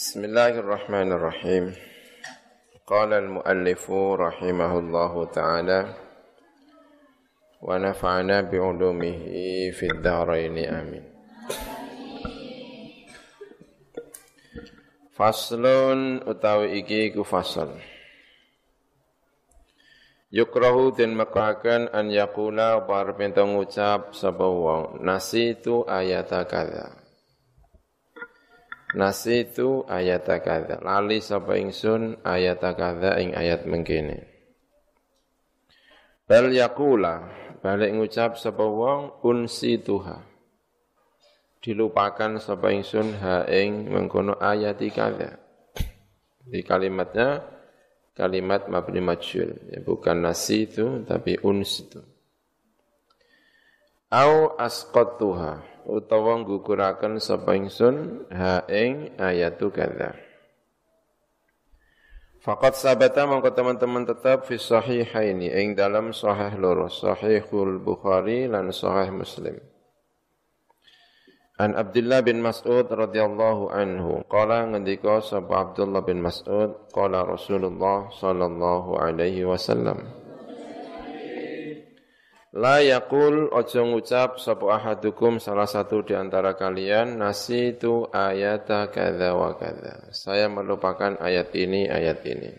بسم الله الرحمن الرحيم قال المؤلف رحمه الله تعالى ونفعنا بعلومه في الدارين آمين Faslun utawi iki ku fasal. Yukrahu den mekaken an yakula par pentong ngucap sapa wong nasitu ayata kadza. Nasitu ayat kadza. Lali sapa ingsun ayat kadza ing ayat mengkene. Bal yakula balik ngucap sapa wong unsi tuha. Dilupakan sapa ingsun ha ing mengkono ayat kadza. Di kalimatnya kalimat mabni majhul, ya, bukan nasitu tapi unsitu. Au asqatuha utawa ngguguraken sapa ingsun ha ing ayatu kadza. Fakat sabata mongko teman-teman tetap fi sahihaini ing dalam sahih loro, sahihul Bukhari lan sahih Muslim. An Abdullah bin Mas'ud radhiyallahu anhu qala ngendika sapa Abdullah bin Mas'ud qala Rasulullah sallallahu alaihi wasallam La yakul ojo ngucap sapa ahadukum salah satu di antara kalian nasi itu ayat kada wa kada. Saya melupakan ayat ini, ayat ini.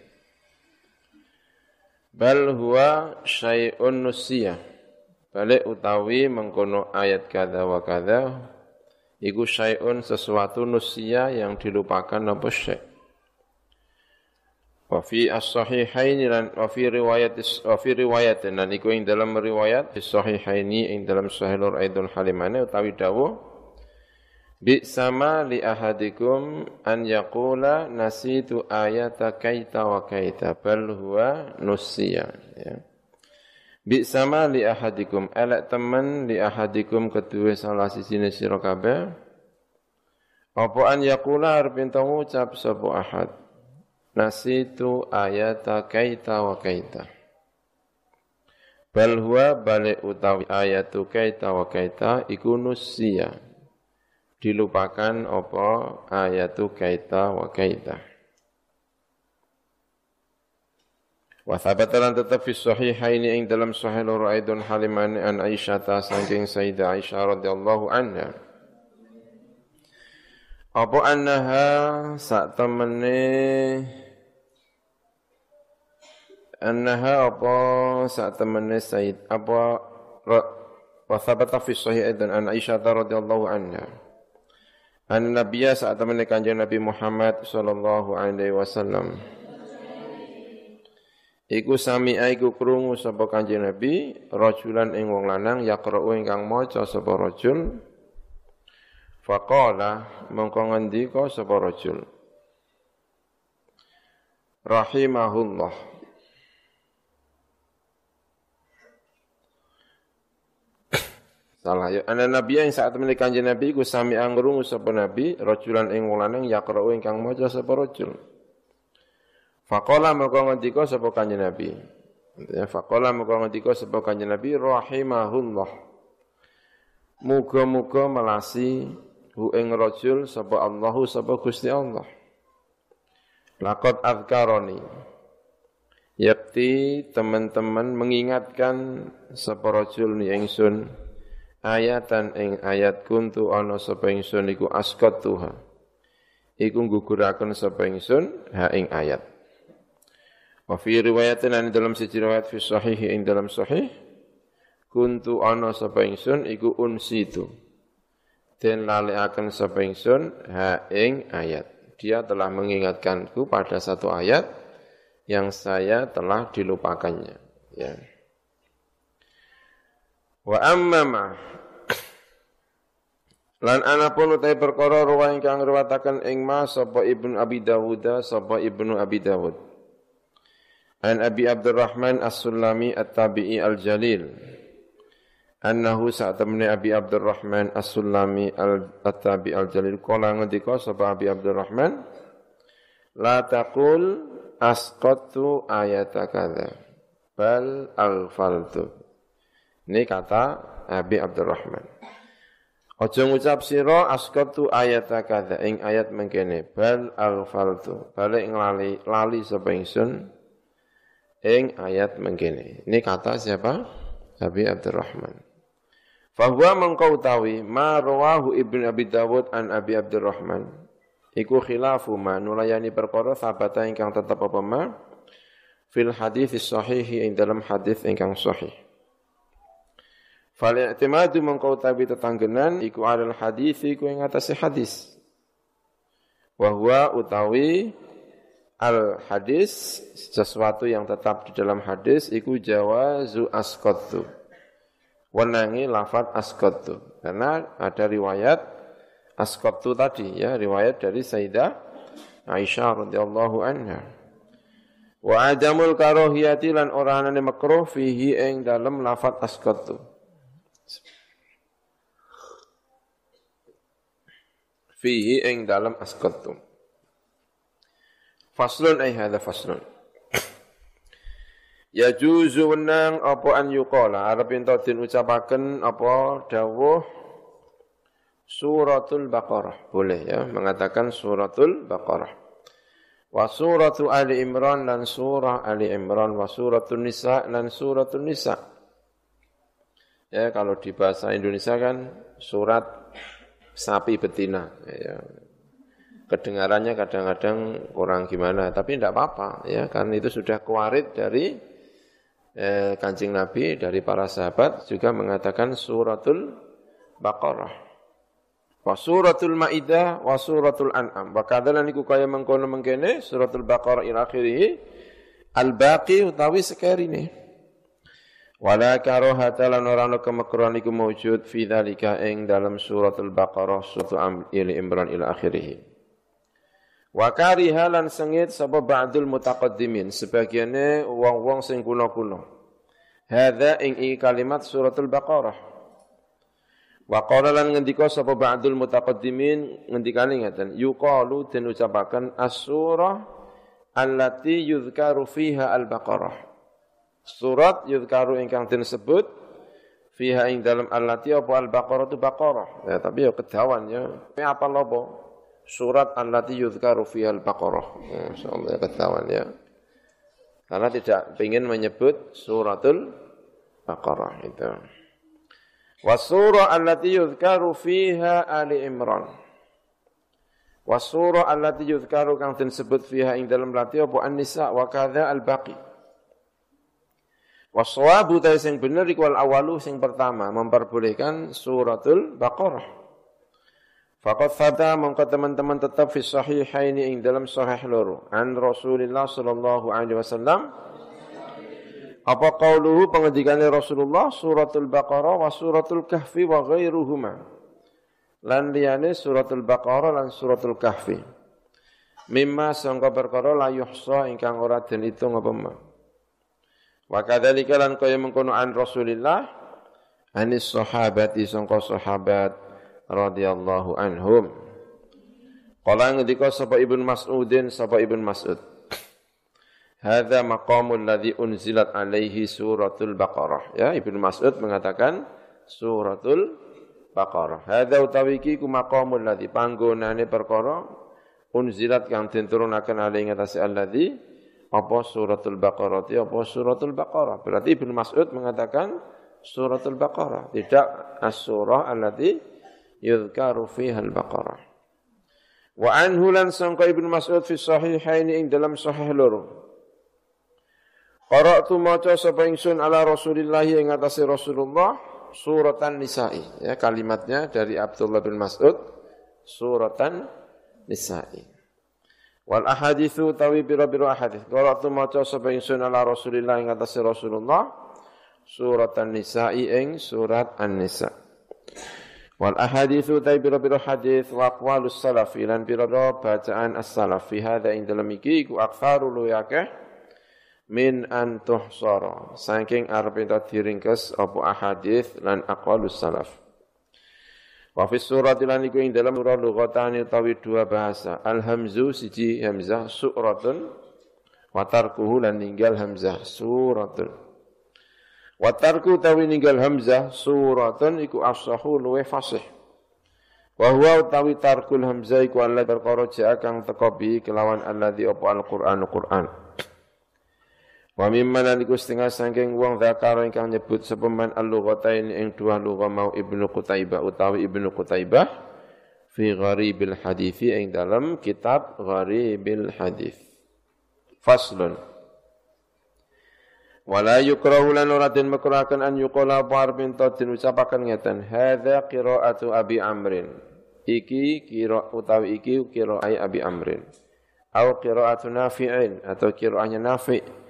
Bal huwa syai'un nusiyah. Balik utawi mengkono ayat kada wa kada. Iku syai'un sesuatu nusiyah yang dilupakan apa syai' Wa fi as-sahihaini lan wa fi riwayat wa fi riwayat lan iku ing dalam riwayat as-sahihaini ing dalam sahih Nur Aidul Halimane utawi dawuh bi sama li ahadikum an yaqula nasitu ayata kaita wa kaita bal huwa nusiya. Ya. Bi sama li ahadikum elek temen li ahadikum kedua salah sisi sira kabeh apa an yaqula arep ngucap sapa ahad nasitu ayata kaita wa kaita. Bal huwa balik utawi ayatu kaita wa kaita iku nusia. Dilupakan apa ayatu kaita wa kaita. Wa thabata lan tetap fi sahihaini ing dalam sahih loro aidun halimani an Aisyah ta saking Sayyidah Aisyah radhiyallahu anha. Apa annaha sak temene annaha apa saat temene Said apa wa thabata fi sahih aidan an Aisyah radhiyallahu anha. An nabiyya saat temene kanjeng Nabi Muhammad sallallahu alaihi wasallam. Iku sami iku krungu sapa Kanjeng Nabi rajulan ing wong lanang yaqra'u ingkang maca sapa rajul. Faqala mongko ngendika sapa rajul. Rahimahullah Salah ya. Ana nabi yang saat temene kanjeng nabi ku sami angrung sapa nabi rajulan ing wong lanang yaqra'u ingkang maca sapa rajul. Faqala maka ngendika sapa kanjeng nabi. Intinya faqala maka ngendika sapa kanjeng nabi rahimahullah. Muga-muga melasi hu ing rajul sapa Allahu sapa Gusti Allah. Laqad azkaroni. Yakti teman-teman mengingatkan sapa rajul ni ingsun ayatan ing ayat kuntu ana sapa ingsun iku asqat tuha. Iku guguraken sapa ingsun ha ing ayat. Wa fi riwayatin an dalam siji riwayat fi sahih ing dalam sahih kuntu ana sapa ingsun iku unsitu. Den lalekaken sapa ingsun ha ing ayat. Dia telah mengingatkanku pada satu ayat yang saya telah dilupakannya. Ya Wa amma ma Lan ana pun utai perkara ruwa ingkang riwayataken ing ma sapa Ibnu Abi Dawud sapa Ibnu Abi Dawud. An Abi Abdurrahman As-Sulami At-Tabi'i Al-Jalil. Annahu saat temani Abi Abdurrahman As-Sulami At-Tabi'i Al-Jalil kala ngendika sapa Abi Abdurrahman La taqul asqatu ayata kadza bal al-faltu. Ini kata Abi Abdurrahman. Aja ngucap sira asqatu ayat kadza ing ayat mengkene bal alfaltu balik lali lali sapa ing ayat mengkene. Ini kata siapa? Abi Abdurrahman. Fahuwa mengkau tawi ma rawahu Ibnu Abi Dawud an Abi Abdurrahman. Iku khilafu ma nulayani perkara sabata ingkang tetep apa ma fil hadis sahih ing dalam hadis ingkang sahih. Fal i'timadu mengkau tabi tetanggenan iku alal hadis iku ing atase hadis. Wa huwa utawi al hadis sesuatu yang tetap di dalam hadis iku jawazu asqatu. Wenangi lafat asqatu. Karena ada riwayat asqatu tadi ya, riwayat dari Sayyidah Aisyah radhiyallahu anha. Wa adamul karohiyati lan orangane makruh fihi dalam lafat asqatu. Fihi ing dalam asqattum faslun ay hadha faslun? Ya juzu wenang apa an yuqala? Arep ento den ucapaken apa? Dawuh suratul baqarah. Boleh ya mengatakan suratul baqarah. Wa suratu ali imran dan surah ali imran wa suratul nisa dan suratul nisa. Ya kalau di bahasa Indonesia kan surat sapi betina. Ya. Kedengarannya kadang-kadang kurang gimana, tapi tidak apa-apa ya, karena itu sudah kewarit dari eh, kancing Nabi, dari para sahabat juga mengatakan suratul Baqarah. Wa suratul Maidah wa suratul An'am. Wa kadalan iku kaya mengkono mengkene suratul Baqarah ila al-baqi utawi sekerine. Wala karohata lan ora ana kemakruhan iku maujud fi dzalika ing dalam suratul Baqarah surat Ali Imran ila akhirih. Wa kariha lan sengit sapa ba'dul mutaqaddimin sebagiane wong-wong sing kuno-kuno. Hadza ing kalimat suratul Baqarah. Wa qala lan ngendika sapa ba'dul mutaqaddimin ngendikane ngaten yuqalu den ucapaken as-surah allati yuzkaru fiha al-Baqarah. Surat yudhkaru ingkang den sebut fiha ing dalam allati apa al-baqarah tu baqarah. Ya, tapi ya kedawan ya. Tapi apa lopo? Surat allati yudhkaru fiha al-baqarah. Ya, insyaallah ya kedawan ya. Karena tidak ingin menyebut suratul Baqarah itu. Wasurah allati yudhkaru fiha Ali Imran. Wasurah allati yudhkaru kang disebut fiha ing dalam lati apa An-Nisa wa kadza al-Baqi. Waswabu ta sing bener iku al awalu sing pertama memperbolehkan suratul Baqarah. Faqad fata mongko teman-teman tetap fi sahihaini ing dalam sahih loro. An Rasulullah sallallahu alaihi wasallam. Apa qauluhu pengendikane Rasulullah suratul Baqarah wa suratul Kahfi wa ghairuhuma. Lan liyane suratul Baqarah lan suratul Kahfi. Mimma sangka perkara la yuhsa ingkang ora den itung apa Wa kadzalika lan kaya mengkono an Rasulillah anis sahabati sangka sahabat radhiyallahu anhum. Qala ngendika sapa Ibnu Mas'udin sapa Ibnu Mas'ud. Hadza maqamul ladzi unzilat alaihi suratul Baqarah. Ya, Ibnu Mas'ud mengatakan suratul Baqarah. Hadza utawi iki ku maqamul ladzi panggonane perkara unzilat kang den turunaken alaihi ngatasi alladzi apa suratul Baqarah apa suratul Baqarah. Berarti Ibnu Mas'ud mengatakan suratul Baqarah, tidak as-surah allati yudhkaru fiha al-Baqarah. Wa anhu lan sangka Ibnu Mas'ud fi sahihain ing dalam sahih loro. Qara'tu maca sapa ingsun ala Rasulillah ing atase Rasulullah suratan nisa'i. Ya kalimatnya dari Abdullah bin Mas'ud suratan nisa'i. Wal ahadithu tawi bira-bira ahadith. Qara'tu maca sapa ingsun ala Rasulillah ing atase Rasulullah surat An-Nisa'i ing surat An-Nisa. Wal ahadithu tawi bira-bira hadith wa aqwalus salaf lan bira bacaan as-salaf fi hadza ing dalam iki iku aktsaru lu yakeh min an tuhsara. Saking arep diringkes apa ahadith lan aqwalus salaf. Wa fi surat lan iku ing dalam surah lughatani utawi dua bahasa. Al hamzu siji hamzah suratun wa tarkuhu lan ninggal hamzah suratun. Wa tarku utawi ninggal hamzah suratun iku afsahu luwe fasih. Wa huwa utawi tarkul hamzah iku Allah perkara ja'a kang teka bi kelawan alladzi apa al-Qur'an Qur'an. Wa mimman aliku setengah sangking wong zakar ingkang nyebut sepeman al-lughatain ing dua lugha mau Ibnu Qutaibah utawi Ibnu Qutaibah fi gharibil hadithi ing dalam kitab gharibil hadith. Faslun. Wala yukrahu lan ora den an yuqala barbin tadin ucapaken ngeten hadza qiraatu Abi Amrin iki kira utawi iki ai Abi Amrin au qiraatu Nafi'in atau qiraahnya Nafi'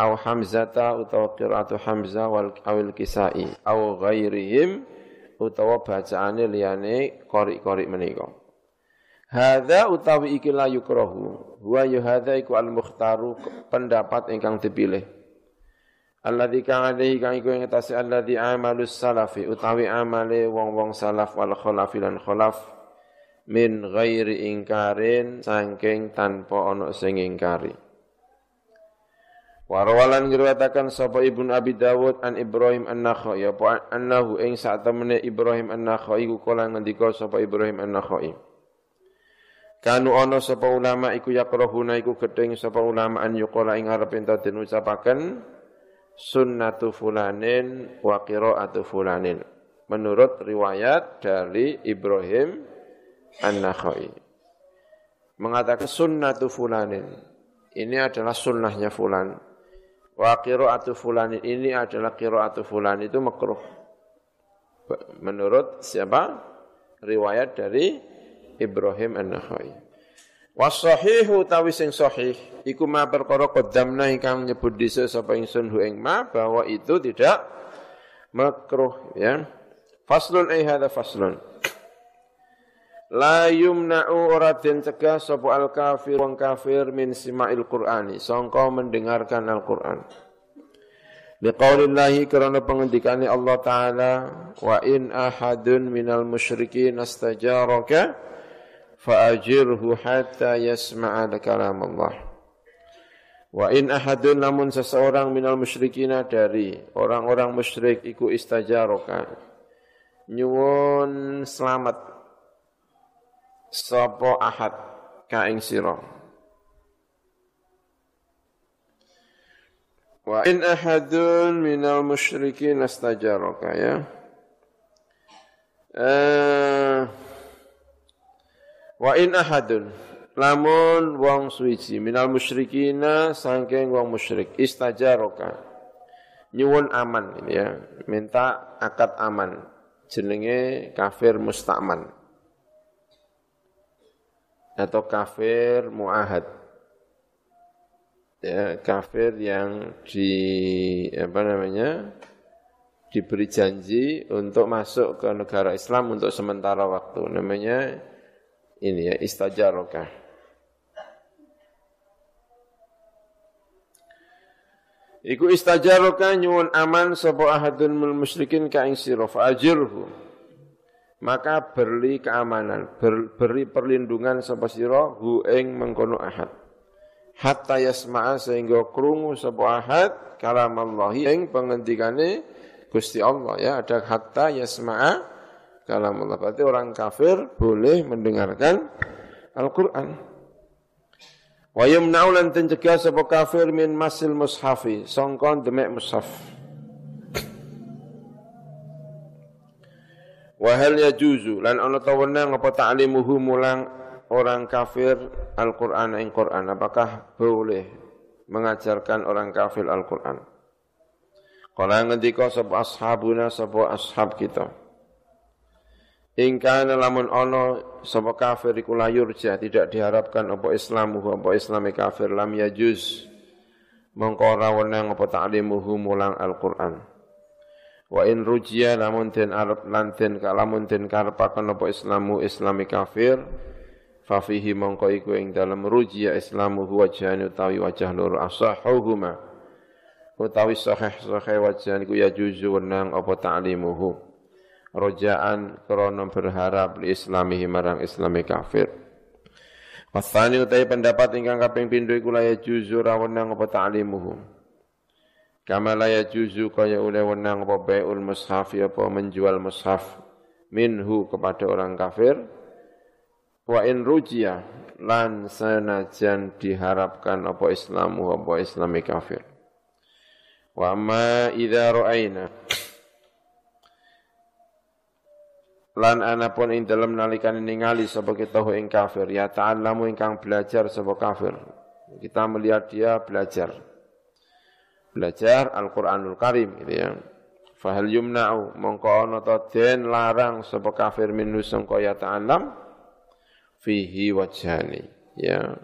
au Hamzata utawa qiraatu Hamzah wal awil Kisai au ghairihim utawa bacaane liyane qori-qori menika. Hadza utawi iki la yukrahu. Huwa ya hadza iku al-mukhtaru pendapat ingkang dipilih. Alladzi kang alaihi kang iku ing atase alladzi amalus salafi utawi amale wong-wong salaf wal khalafi lan khalaf min ghairi ingkarin saking tanpa ana sing ingkari. Warwalan ngriwayataken sapa Ibnu Abi Dawud an Ibrahim An-Nakhai apa annahu ing sak temene Ibrahim An-Nakhai ku kala ngendika sapa Ibrahim An-Nakhai. Kanu ana sapa ulama iku yakrahuna iku gedeng sapa ulama an yuqala ing arep enta den ucapaken sunnatu fulanin wa qiraatu fulanin. Menurut riwayat dari Ibrahim An-Nakhai. Mengatakan sunnatu fulanin. Ini adalah sunnahnya fulan. Wa qiraatu fulanin. Ini adalah qiraatu fulan. Itu makruh. Menurut siapa? Riwayat dari Ibrahim An-Nakhai. Wasahihu tawi sing sahih iku ma perkara qaddamna ingkang nyebut dhisik sapa ingsun hu ing ma bahwa itu tidak makruh ya. Faslun ai hadza faslun. La yumna'u ora den cegah sapa al kafir wong kafir min sima'il Qur'ani sangka mendengarkan Al-Qur'an. Liqaulillahi karena pengendikane Allah Ta'ala wa in ahadun minal musyrikin astajaraka fa'ajirhu hatta yasma'a kalam Allah. Wa in ahadun namun seseorang minal musyrikina dari orang-orang musyrik iku istajaroka. Nyuwun selamat sapa ahad ka ing sira. Wa in ahadun minal musyrikin istajaroka ya. Eh Wa in ahadun. Lamun wong suwiji minal musyrikina sangking wong musyrik istajaroka. Nyuwun aman ini ya. Minta akad aman. Jenenge kafir musta'man atau kafir muahad ya kafir yang di apa namanya diberi janji untuk masuk ke negara Islam untuk sementara waktu namanya ini ya istajarokah. Iku istajarokah nyuwun aman sapa ahadun mul musyrikin ka ing. Maka beri keamanan, ber, beri perlindungan sapa sira hu ing mengkono ahad. Hatta yasma'a sehingga krungu sapa ahad kalam Allah ing pengendikane Gusti Allah ya ada hatta yasma'a kalam Allah. Berarti orang kafir boleh mendengarkan Al-Quran. Wa yumna'u lan tencegah sapa kafir min masil mushafi, songkon demek mushaf. Wa hal yajuzu lan ana ta wenang apa ta'limuhu mulang orang kafir Al-Qur'an ing Qur'an apakah boleh mengajarkan orang kafir Al-Qur'an? Kala ngendika sapa ashabuna sapa ashab kita. Ingkana lamun ono sapa kafir iku layurja tidak diharapkan apa islamu apa islami kafir lam yajuz mongko ora wenang apa ta'limuhu mulang Al-Qur'an. Wa in rujia lamun den arep lan den kalamun den karepaken apa islamu islami kafir fa fihi mongko iku ing dalem rujia islamu wajhani utawi wajah loro asahuhuma utawi sahih sahih wajhan iku ya juzu wenang apa ta'limuhu rojaan krono berharap li islamihi marang islami kafir. Wasani utai pendapat ingkang kaping pindho iku la juzu ra wenang apa ta'limuhu. Kama la juzu kaya oleh wenang apa bai'ul mushaf apa menjual mushaf minhu kepada orang kafir. Wa in rujiya lan sanajan diharapkan apa islamu apa islami kafir. Wa ma idza ra'aina lan anapun ing dalem nalikan ningali sapa kita ing kafir. Ya ta'allamu ingkang belajar sapa kafir. Kita melihat dia belajar belajar Al-Qur'anul Karim gitu ya fahal yumna'u mongko ana ta den larang sapa kafir minhu sangka ya ta'allam fihi wajhani ya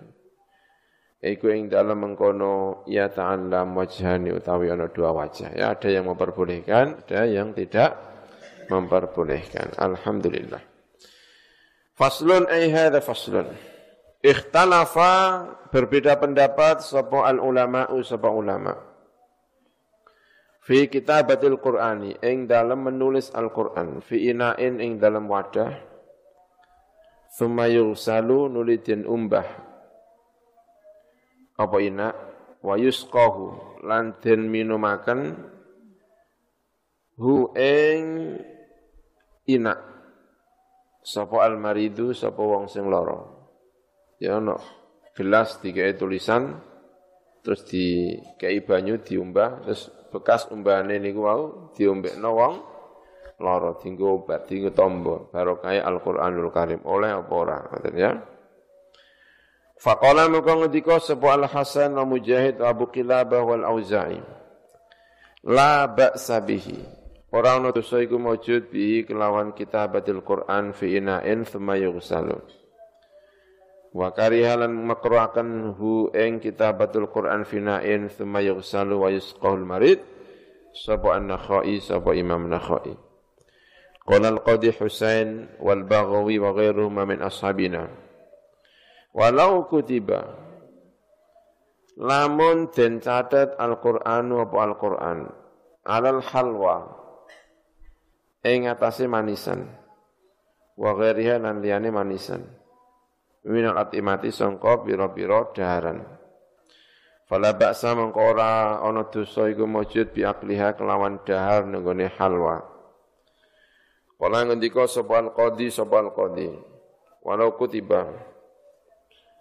Iku ing dalam mengkono ya ta'allam wajhani utawi ana dua wajah ya ada yang memperbolehkan ada yang tidak memperbolehkan. Alhamdulillah. Faslun ay hadha faslun. Ikhtalafa berbeda pendapat sapa al ulama sapa ulama. Fi kitabatil Qur'ani ing dalam menulis Al-Qur'an. Fi ina'in ing dalam wadah. Thumma yursalu nulidin umbah. Apa ina wa yusqahu lan den minumaken. Hu ing ina sapa almaridu sapa wong sing lara. Ya ono gelas dikai tulisan terus di kei banyu diumbah terus bekas umbahane niku wau diombekno wong lara dienggo obat dienggo tombo barokah Al-Qur'anul Karim. Oleh apa ora? Ngoten ya. Faqala muka ngendika sapa Al-Hasan wa Mujahid wa Abu Qilabah wal Auza'i. La ba'sa bihi. Ora ana dosa iku maujud bi kelawan kitabatil Quran fi ina'in thumma yughsalu. Wa karihalan makruhakan hu ing kitabatul Quran fi ina'in thumma yughsalu wa yusqahul marid sapa an-Nakhai sapa Imam Nakhai. Qala al-Qadi Husain wal Baghawi wa ghairuhuma min ashabina. Walau kutiba lamun den catat Al-Qur'an apa Al-Qur'an alal halwa ing atase manisan wa ghairiha lan liyane manisan minal atimati sangka pira-pira daharan. Fala ba'sa mengko ora ana dosa iku mujud bi kelawan dahar nenggone halwa. Kala ngendika sapa al-qadi sapa al-qadi. Walau kutiba.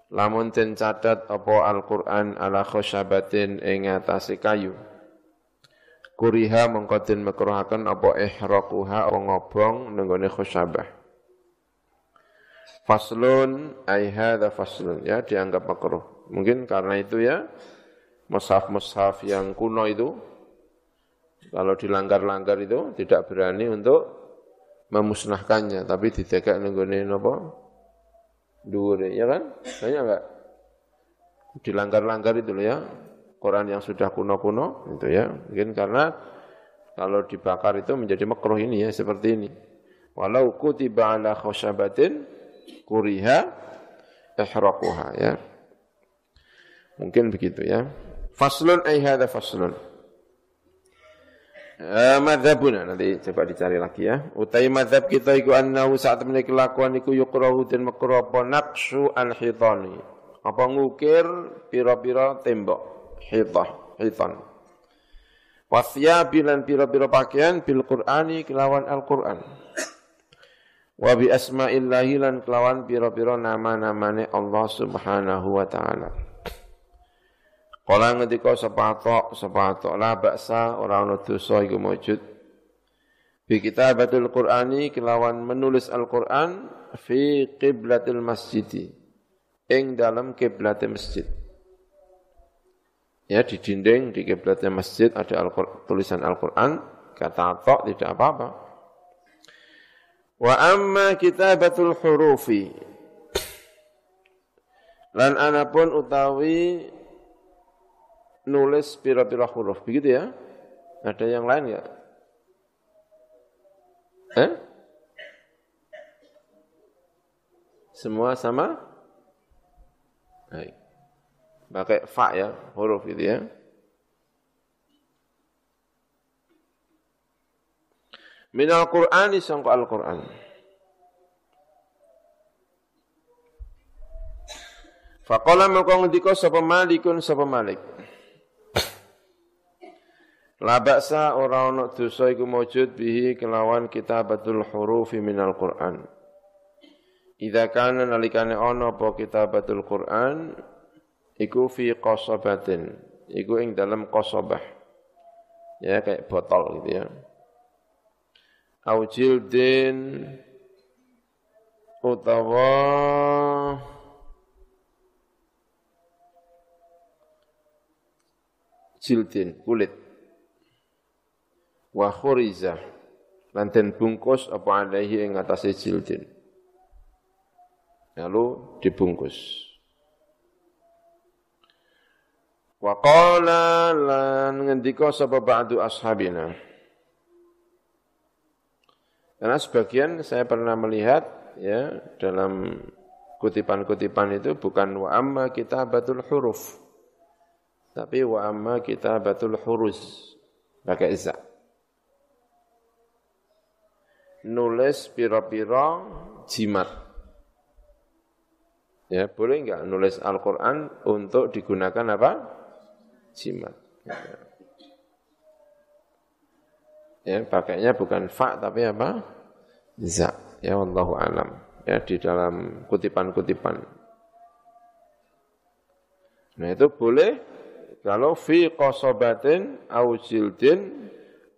Lamun den catat apa Al-Qur'an ala khosyabatin ing atase kayu. Kuriha mengkodin mekruhaken apa ihraquha ngobong nenggone khusyabah faslun ay hadza faslun. Ya dianggap makruh. Mungkin karena itu ya mushaf-mushaf yang kuno itu kalau dilanggar-langgar itu tidak berani untuk memusnahkannya. Tapi ditegak nenggone napa? Dhuwure ya kan? Banyak enggak dilanggar-langgar itu ya. Quran yang sudah kuno-kuno itu ya. Mungkin karena kalau dibakar itu menjadi makruh ini ya seperti ini. Walau kutiba ala khusyabatin kuriha ihraquha ya. Mungkin begitu ya. Faslun ay hadha faslun. Uh, madhabuna nanti coba dicari lagi ya. Utai madhab kita iku annahu saat menika kelakuan iku yukrahu dan makruh apa naqsu al-hitani. Apa ngukir pira-pira tembok hitah hitan wasya bilan pira-pira pakaian bil qur'ani kelawan al qur'an wa bi asma'illahi lan kelawan pira-pira nama-namane Allah Subhanahu wa taala. Kala ngendika sepatok sepatok la baksa ora ana dosa iku maujud bi kitabatul qur'ani kelawan menulis Al-Qur'an fi qiblatil masjid ing dalam kiblat masjid. Ya di dinding di kiblatnya masjid ada Al tulisan Al-Qur'an, kata Atok tidak apa-apa. Wa amma kitabatul hurufi. Lan anapun utawi nulis pira-pira huruf. Begitu ya? Ada yang lain enggak? Eh? Semua sama? Baik pakai fa ya, huruf itu ya. Min al-Qur'an disangka Al-Qur'an. Faqala maka ngendika sapa malikun sapa malik. La ba'sa ora ana dosa iku maujud bihi kelawan kitabatul hurufi minal Qur'an. Idza kana nalikane ana apa kitabatul Qur'an iku fi qasabatin, iku ing dalam qasabah. Ya kayak botol gitu ya. Au jildin utawa jildin kulit. Wa khuriza lan den bungkus apa alaihi ing atase jildin. Lalu dibungkus. Wa qala lan ngendika sapa ba'du ashabina karena sebagian saya pernah melihat ya dalam kutipan-kutipan itu bukan wa amma kitabatul huruf tapi wa amma kitabatul huruz pakai za nulis pira-pira jimat. Ya, boleh enggak nulis Al-Qur'an untuk digunakan apa? Jimat. Ya, pakainya bukan fa tapi apa? Za. Ya wallahu alam. Ya di dalam kutipan-kutipan. Nah, itu boleh kalau fi qasabatin au jildin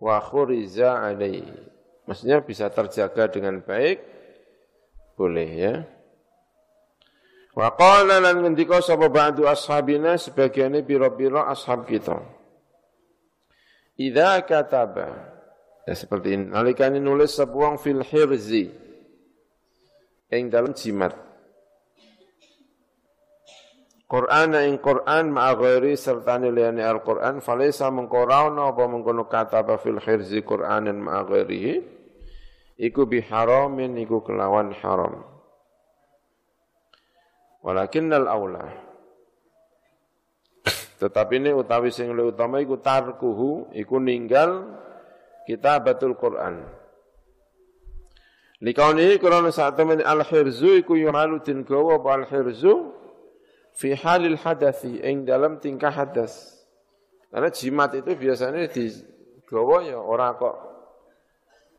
wa khuriza alaihi. Maksudnya bisa terjaga dengan baik, boleh ya. Wa qala lan ngendika sapa ba'du ashabina sebagiannya pira-pira ashab kita. Idza kataba ya seperti ini nalikane nulis sebuang fil hirzi ing dalam jimat. Quran ing Quran ma'a serta liyane Al-Quran falaysa mengkorauna apa mengkono kata fil hirzi Quranan ma'a ghairihi iku biharamin iku kelawan haram. Walakinnal aula. Tetapi ini utawi sing utama iku tarkuhu iku ninggal kitabatul Quran. Likauni karena saat teman al-hirzu iku yuhalu tin gawa al-hirzu fi halil hadathi ing dalam tingkah hadas. Karena jimat itu biasanya di gawa ya ora kok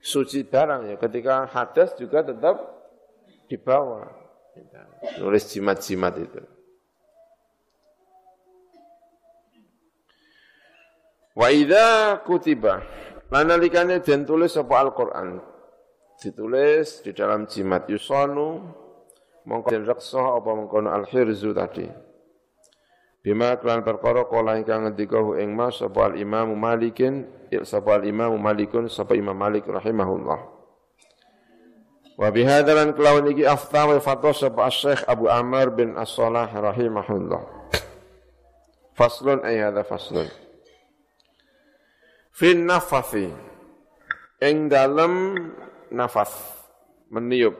suci barang ya. Ketika hadas juga tetap dibawa. Nulis jimat-jimat itu. Wa idza kutiba lanalikane den tulis apa Al-Qur'an. Ditulis di dalam jimat yusanu mongko den reksa apa mengkono al-hirzu tadi. Bima kelan perkara kala ingkang ngendika ing mas sapa al-Imam Malikin sapa al-Imam Malikun sapa Imam Malik rahimahullah. Wa bihadza lan kelawan iki afta wa fatwa sapa Syekh Abu Amr bin As-Salah rahimahullah. Faslun ay hadza faslun. Fin nafathi ing dalam nafas meniup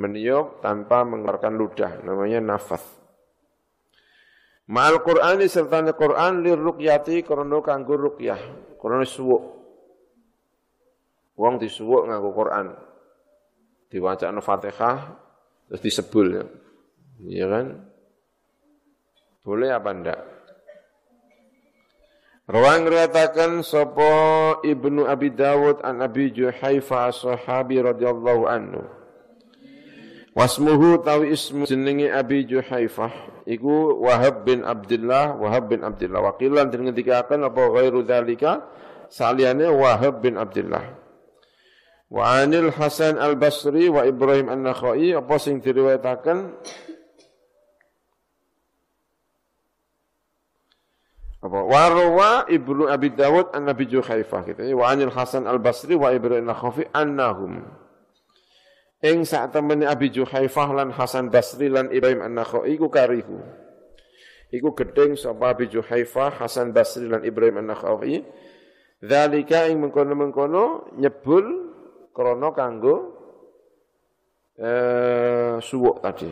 meniup tanpa mengeluarkan ludah namanya nafas Ma'al Qur'ani serta Qur'an lir ruqyati krana kanggo ruqyah, krana suwuk. Wong disuwuk nganggo Qur'an. Diwacana Fatihah terus disebul ya. Iya kan? Boleh apa ndak? Rawang riwayataken sapa Ibnu Abi Dawud an Abi Juhaifa sahabi radhiyallahu anhu. Wasmuhu tawi ismu jenenge Abi Juhaifah. Iku Wahab bin Abdullah Wahab bin Abdullah wakilan den ngendikaken apa ghairu dzalika? Saliyane Wahab bin Abdullah Wa anil Hasan al-Basri wa Ibrahim an-Nakhai apa sing diriwayataken apa warwa ibnu Abi Dawud an Nabi Juhaifah gitu ya. wa anil Hasan al-Basri wa Ibrahim an-Nakhai annahum Ing saat temene Abi Juhaifah lan Hasan Basri lan Ibrahim An-Nakhai iku karihu. Iku gedeng sapa Abi Juhaifah, Hasan Basri lan Ibrahim An-Nakhai. Dzalika ing mengkono-mengkono nyebul krana kanggo eh suwuk tadi.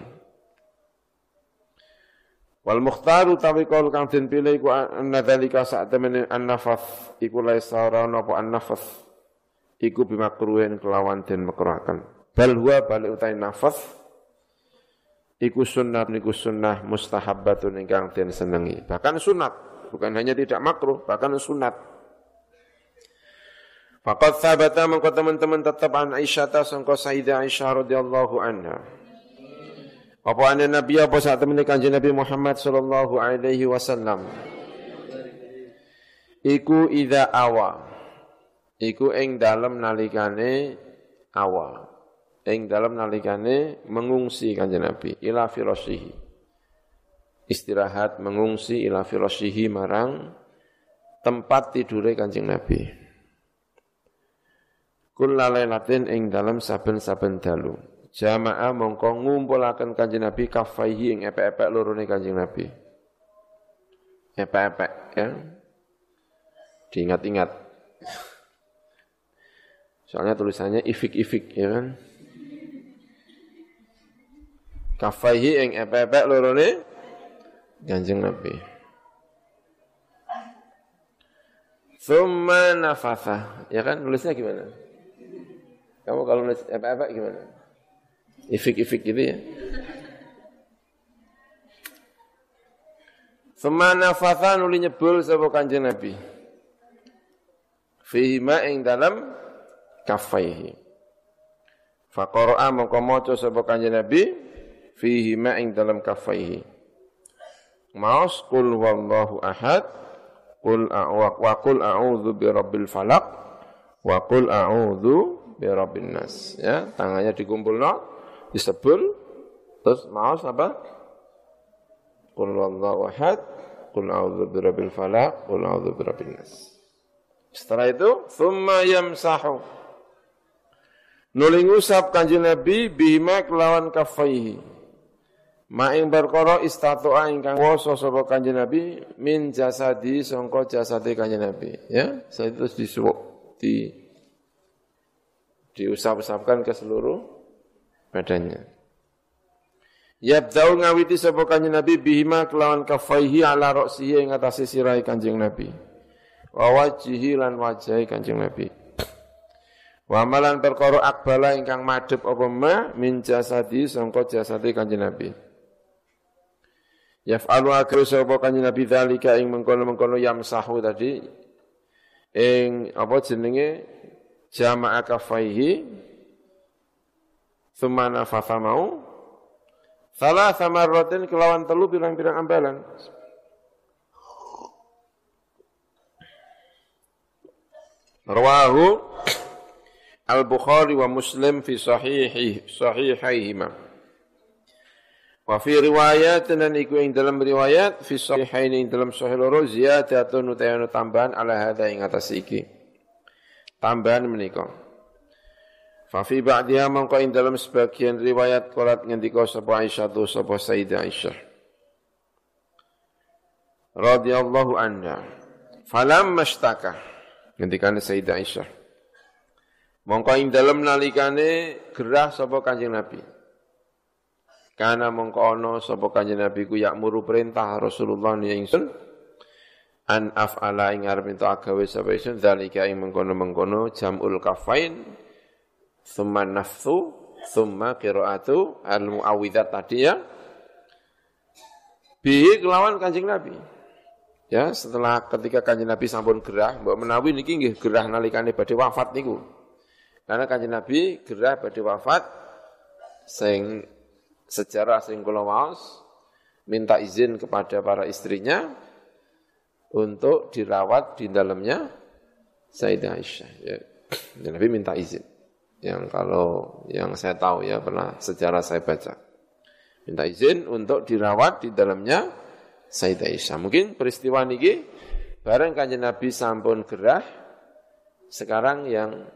Wal mukhtaru tawi kal kang den pilih iku anna dzalika saat temene an-nafath iku laisa ora apa an-nafath iku bimakruhin kelawan den makruhaken. Bal huwa balik utai nafas iku sunnah niku sunnah mustahabbatun ingkang den senengi. Bahkan sunat, bukan hanya tidak makruh, bahkan sunat. Faqad thabata mengko teman-teman tetap an Aisyah ta sangka Sayyidah Aisyah radhiyallahu anha. Apa ana Nabi apa saat temen kanjeng Nabi Muhammad sallallahu alaihi wasallam. Iku ida awa. Iku ing dalem nalikane awa. Ing dalem nalikane mengungsi kanjeng Nabi ila firasyihi. Istirahat mengungsi ila firasyihi marang tempat tidure kanjeng Nabi kullalailatin ing dalam saben-saben dalu. Jamaah mongko ngumpulaken Kanjeng Nabi kafaihi ing epek-epek lorone Kanjeng Nabi. Epek-epek ya. Diingat-ingat. Soalnya tulisannya ifik-ifik ya kan. Kafaihi ing epek-epek lorone Kanjeng Nabi. Thumma nafatha. Ya kan nulisnya gimana? Kamu kalau nulis apa-apa gimana? Ifik-ifik gitu ya. Semana fatha nuli nyebul sapa Kanjeng Nabi. Fihi ing dalam kafaihi. Faqara'a mongko maca sapa Kanjeng Nabi fihi ing dalam kafaihi. Maus qul wallahu ahad a'wa wa qul a'udzu birabbil falaq wa qul a'udzu bi rabbin nas ya tangannya dikumpulno disebul terus maos apa? Qul wallahu ahad qul a'udzu birabbil falaq qul a'udzu birabbin nas. Setelah itu thumma yamsahu. Nuling usap kanjeng Nabi bihima kelawan kafaihi. Ma'ing perkara istatoa ingkang wasa sapa kanjeng Nabi min jasadi sangka jasade kanjeng Nabi. Ya saya terus disuwuk di diusap-usapkan ke seluruh badannya. Yabda'u ngawiti sapa kanjeng Nabi bihima kelawan kafaihi ala ra'sihi ing atase sirahe kanjeng Nabi. Wa wajhihi lan wajahi kanjeng Nabi. Wa amalan perkara akbala ingkang madhep apa ma min jasadi sangka jasadi kanjeng Nabi. Yaf'alu akru sapa kanjeng Nabi zalika ing mengkono-mengkono yamsahu tadi ing apa jenenge jama'a kafaihi thumma nafatha mau salah sama rotin kelawan telu pirang-pirang ambalan Rawahu Al-Bukhari wa Muslim fi sahihi sahihaihima. Wa fi riwayat dan iku ing dalam riwayat fi sahihain ing dalam sahih loro ziyadatun utayana tambahan ala hadza ing atas iki tambahan menika. Fa fi ba'diha mongko ing dalam sebagian riwayat qalat ngendika sapa Aisyah tu sapa Sayyidah Aisyah. radhiyallahu anha. Falam mashtaka ngendikane Sayyidah Aisyah. Mongko ing dalam nalikane gerah sapa Kanjeng Nabi. Karena mongko ana sapa Kanjeng Nabi ku yakmuru perintah Rasulullah ni ingsun an af'ala ing arep ento agawe sapa isun zalika ing mengkono-mengkono jamul kafain thumma nafsu thumma qiraatu al muawwidzat tadi ya bi kelawan Kanjeng Nabi ya setelah ketika Kanjeng Nabi sampun gerah mbok menawi niki nggih gerah nalikane badhe wafat niku karena Kanjeng Nabi gerah badhe wafat sing sejarah sing kula waos minta izin kepada para istrinya untuk dirawat di dalamnya Sayyidah Aisyah. Ya. Nabi minta izin. Yang kalau yang saya tahu ya pernah sejarah saya baca. Minta izin untuk dirawat di dalamnya Sayyidah Aisyah. Mungkin peristiwa ini bareng kanjeng Nabi sampun gerah sekarang yang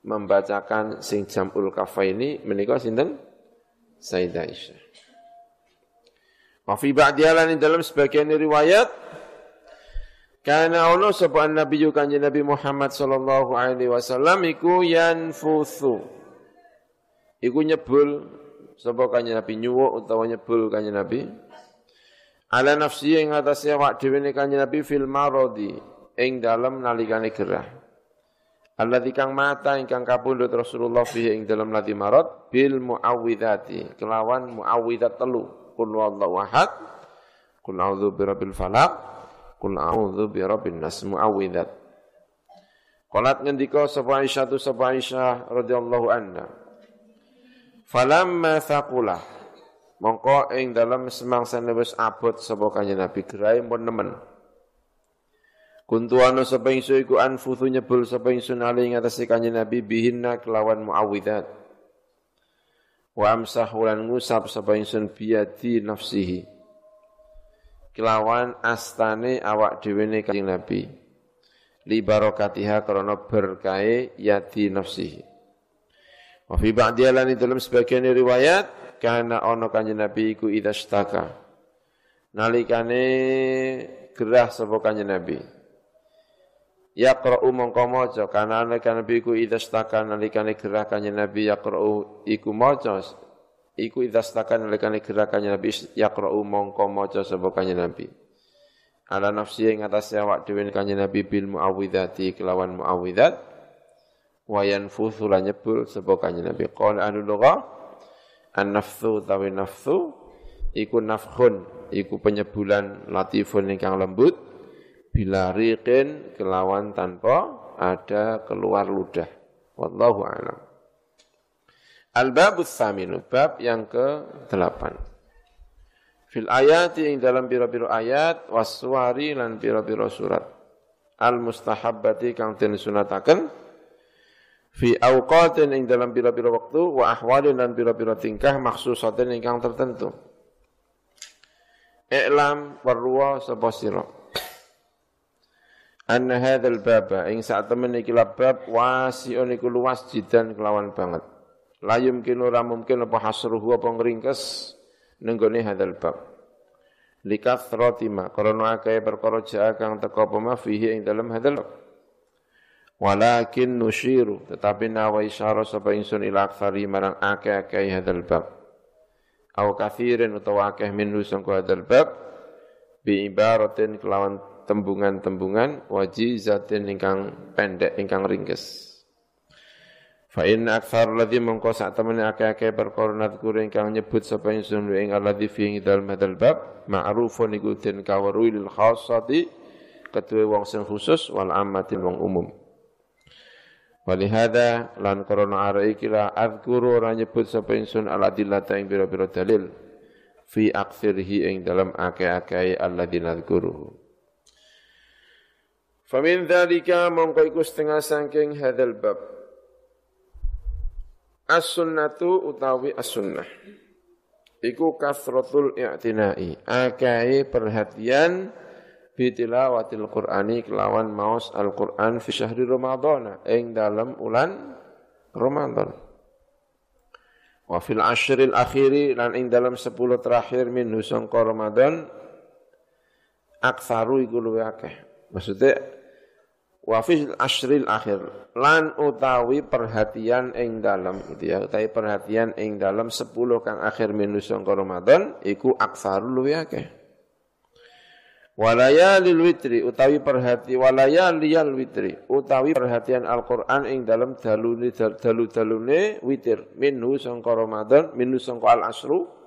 membacakan sing jamul kafa ini menikah sinten Sayyidah Aisyah. Wa fi ba'diyalan dalam sebagian riwayat karena ono sapa Nabi kanjeng Nabi Muhammad sallallahu alaihi wasallam iku yanfuthu. Iku nyebul sapa kanjeng Nabi nyuwuk utawa nyebul kanjeng Nabi. Ala nafsi ing atase awak dhewe ne kanjeng Nabi fil maradi ing dalem nalikane gerah. Alladzi kang mata ingkang kapundhut Rasulullah fihi ing dalem lati marad bil muawwidzati kelawan muawwidzat telu. Qul ahad. Qul a'udzu falaq Qul a'udzu bi rabbin nas muawwidzat. Qalat ngendika sapa Aisyah tu sapa Aisyah radhiyallahu anha. Falamma thaqula mongko ing dalam semangsa wis abot sapa kanjeng Nabi gerai pun nemen. Kuntu ana sapa ingsun iku anfuthu nyebul sapa ingsun ali ing atase kanjeng Nabi bihinna kelawan muawwidzat. Wa amsah ulan ngusap sapa ingsun biadi nafsihi. Kelawan astane awak dhewe ne kanjeng Nabi. Li barokatiha krana berkahe yadi nafsihi. Wa fi ba'di alani dalam sebagian riwayat karena ono kanjeng Nabi iku idastaka. Nalikane gerah sapa kanjeng Nabi yaqra'u mongko maca kana nalika nabi iku idastaka nalikane gerakannya nabi yaqra'u iku maca iku idastaka nalikane gerakannya nabi yaqra'u mongko maca sapa nabi ala nafsi ing atas awak dhewe kanjeng nabi bil muawwidzati kelawan muawwidzat wa yanfuthu lan nyebul sapa nabi qala anu lugha an nafsu tawi nafsu iku nafkhun iku penyebulan latifun ingkang lembut bila riqin kelawan tanpa ada keluar ludah. Wallahu a'lam. Al-babus saminu, bab yang ke-8. Fil ayat yang dalam biro-biro ayat, waswari lan biro-biro surat. Al-mustahabbati kang den sunataken, fi awqatin ing dalam biro-biro waktu, wa ahwalin lan biro-biro tingkah maksusatin ingkang tertentu. I'lam perwa sapa sira anna hadzal baba ing sak temen iki bab wasiun iku luas jidan kelawan banget la yumkinu ora mungkin apa hasruhu apa ngringkes nenggone hadzal bab. Likathrati ma karena akeh perkara jaa kang teka apa ma fihi ing dalem hadzal walakin nushiru tetapi nawa isyara sapa ingsun ila aktsari marang akeh-akeh hadzal bab. Au kathirin utawa akeh minhu sangko hadzal bab bi ibaratin kelawan tembungan-tembungan wajizatin ingkang pendek ingkang ringkes. Fa in akthar ladzi mongko sak temene akeh-akeh perkara nadkur ingkang nyebut sapa ingsun ing alladzi fi dalem hadzal bab ma'rufun iku den kaweruhi lil khassati kedue wong sing khusus wal ammati wong umum. Walihada lan korona ara iki la adzkuru ora nyebut sapa ingsun al adillata ing pira-pira dalil fi aktsirhi ing dalam akeh-akeh alladzi nadzkuruhu. Famin dhalika mongko iku setengah sangking hadal bab. As-sunnatu utawi as-sunnah. Iku kasratul i'tinai. Akai perhatian bitilawatil Qur'ani kelawan maus Al-Qur'an fi syahri Ramadan ing dalam ulan Ramadan. Wa fil ashril akhiri lan ing dalam sepuluh terakhir min sangka Ramadan aksaru iku luwih akeh. Maksudnya wa fil ashril akhir. Lan utawi perhatian ing dalam gitu ya. Utawi perhatian ing dalam 10 kang akhir minus sangka Ramadan iku aksarul luwih akeh. Walayalil witri utawi perhati walayalil witri utawi perhatian Al-Qur'an ing dalam dalune dalu-dalune witir. Minhu sangka Ramadan minhu sangka al-asru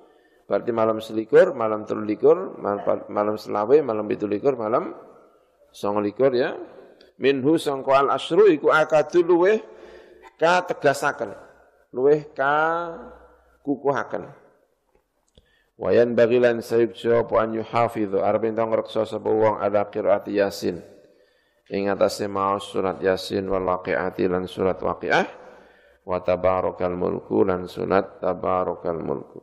berarti malam selikur malam telulikur malam selawe malam pitulikur malam songlikur ya minhu sangko al asru iku akadu luweh ka tegasaken luweh ka kukuhaken wayan bagilan sayuk jawab an yuhafidhu arep entong ngreksa sapa wong ada qiraat yasin. Ing atase maos surat yasin wal waqiati lan surat waqiah wa tabarakal mulku lan surat tabarakal mulku.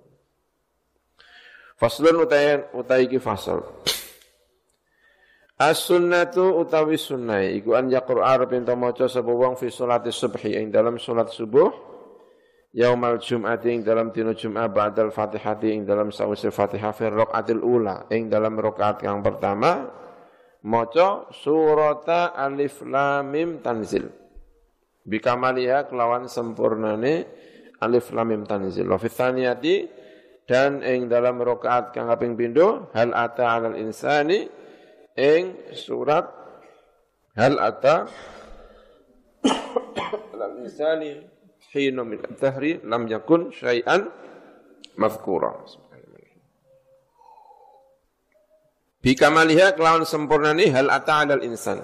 Faslun utayan utai ki fasal As-sunnatu utawi sunnah. Iku an yaqra arep ento maca sapa wong fi salati subhi ing dalam salat subuh yaumal jum'ati ing dalam dina Jumat ba'dal Fatihati ing dalam sawise Fatihah fi raqatil ula ing dalam rakaat yang pertama maca surata alif lam mim tanzil. Bikamaliha kelawan sempurnane alif lam mim tanzil. Wa fi dan ing dalam rakaat kang kaping pindho hal ata alal insani ing surat hal ata al insani hina min dahri lam yakun syai'an mazkura Bi kamaliha kelawan sempurnani hal ata alal insan.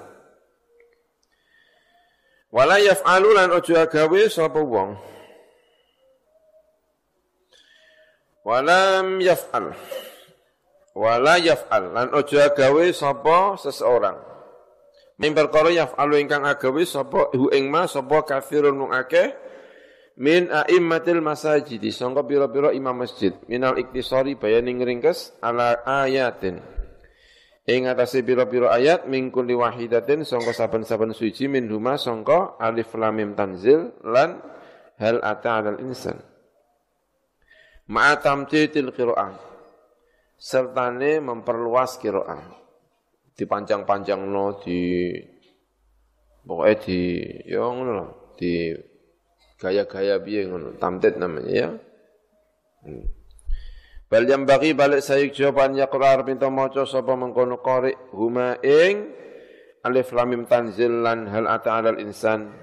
Wala yaf'alu lan ojo agawe sapa wong. Walam yaf'al. Wala yaf'al. Lan ojo agawe sapa seseorang. Min perkara yaf'alu ingkang agawe sapa hu ing ma sapa kafirun mung akeh min a'immatil masajid sangka pira-pira imam masjid. Minal iktisari bayaning ringkes ala ayatin. Ing atase pira-pira ayat min kulli wahidatin sangka saben-saben suci min huma sangka alif lam mim tanzil lan hal ata 'alal insan. Ma'a tamtitil qira'ah sertane memperluas qira'ah dipanjang-panjangno di pokoknya di ya ngono di gaya-gaya piye ngono, tamtid namanya ya. Hmm. Bal yang bagi balik sayik jawaban ya Qur'an pinta maca sapa mengkono qari huma ing alif lam mim tanzil lan hal ata alal insan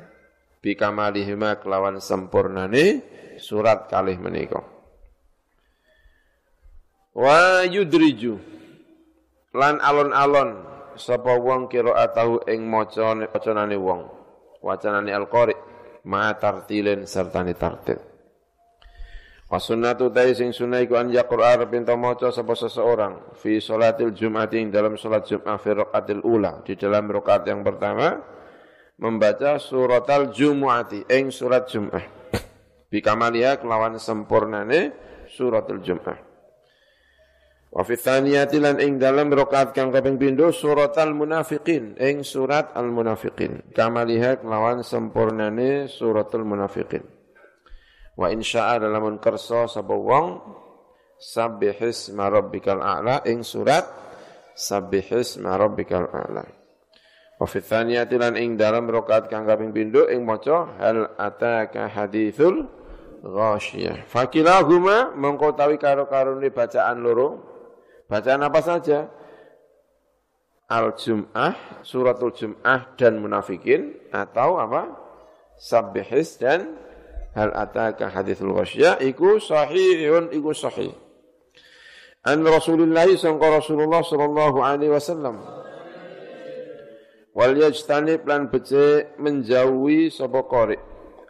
bi kamalihima kelawan sempurnane surat kalih menika. Wa yudriju lan alon-alon sapa wong kira atahu ing maca wacanane wong wacanane al-qari ma tartilin serta ni tartil. Wa sunnatu tai sing sunnah iku an yaqra pinta maca sapa seseorang fi salatil jum'ati dalam salat Jumat fi raqatil ula di dalam rakaat yang pertama membaca surat al-jumu'ati ing surat Jumat. Bi kamalia kelawan sempurnane suratul Jumat. Wa fi tsaniyati lan ing dalam rakaat kang kaping pindho surat al-munafiqin ing surat al-munafiqin kama lihat lawan sempurnane suratul munafiqin. Wa insya'a dalam kersa sapa wong sabbihis ma rabbikal a'la ing surat sabbihis ma rabbikal a'la. Wa fi tsaniyati lan ing dalam rakaat kang kaping pindho ing maca hal ataka hadithul ghasyiyah. Fakilahuma mengko tawi karo-karone bacaan loro Bacaan apa saja? Al-Jum'ah, suratul Jum'ah dan munafikin atau apa? Sabbihis dan hal ataka hadithul wasya iku sahihun iku sahih. An Rasulullah sangka Rasulullah sallallahu alaihi wasallam. Wal yajtanib lan becik menjauhi sapa qari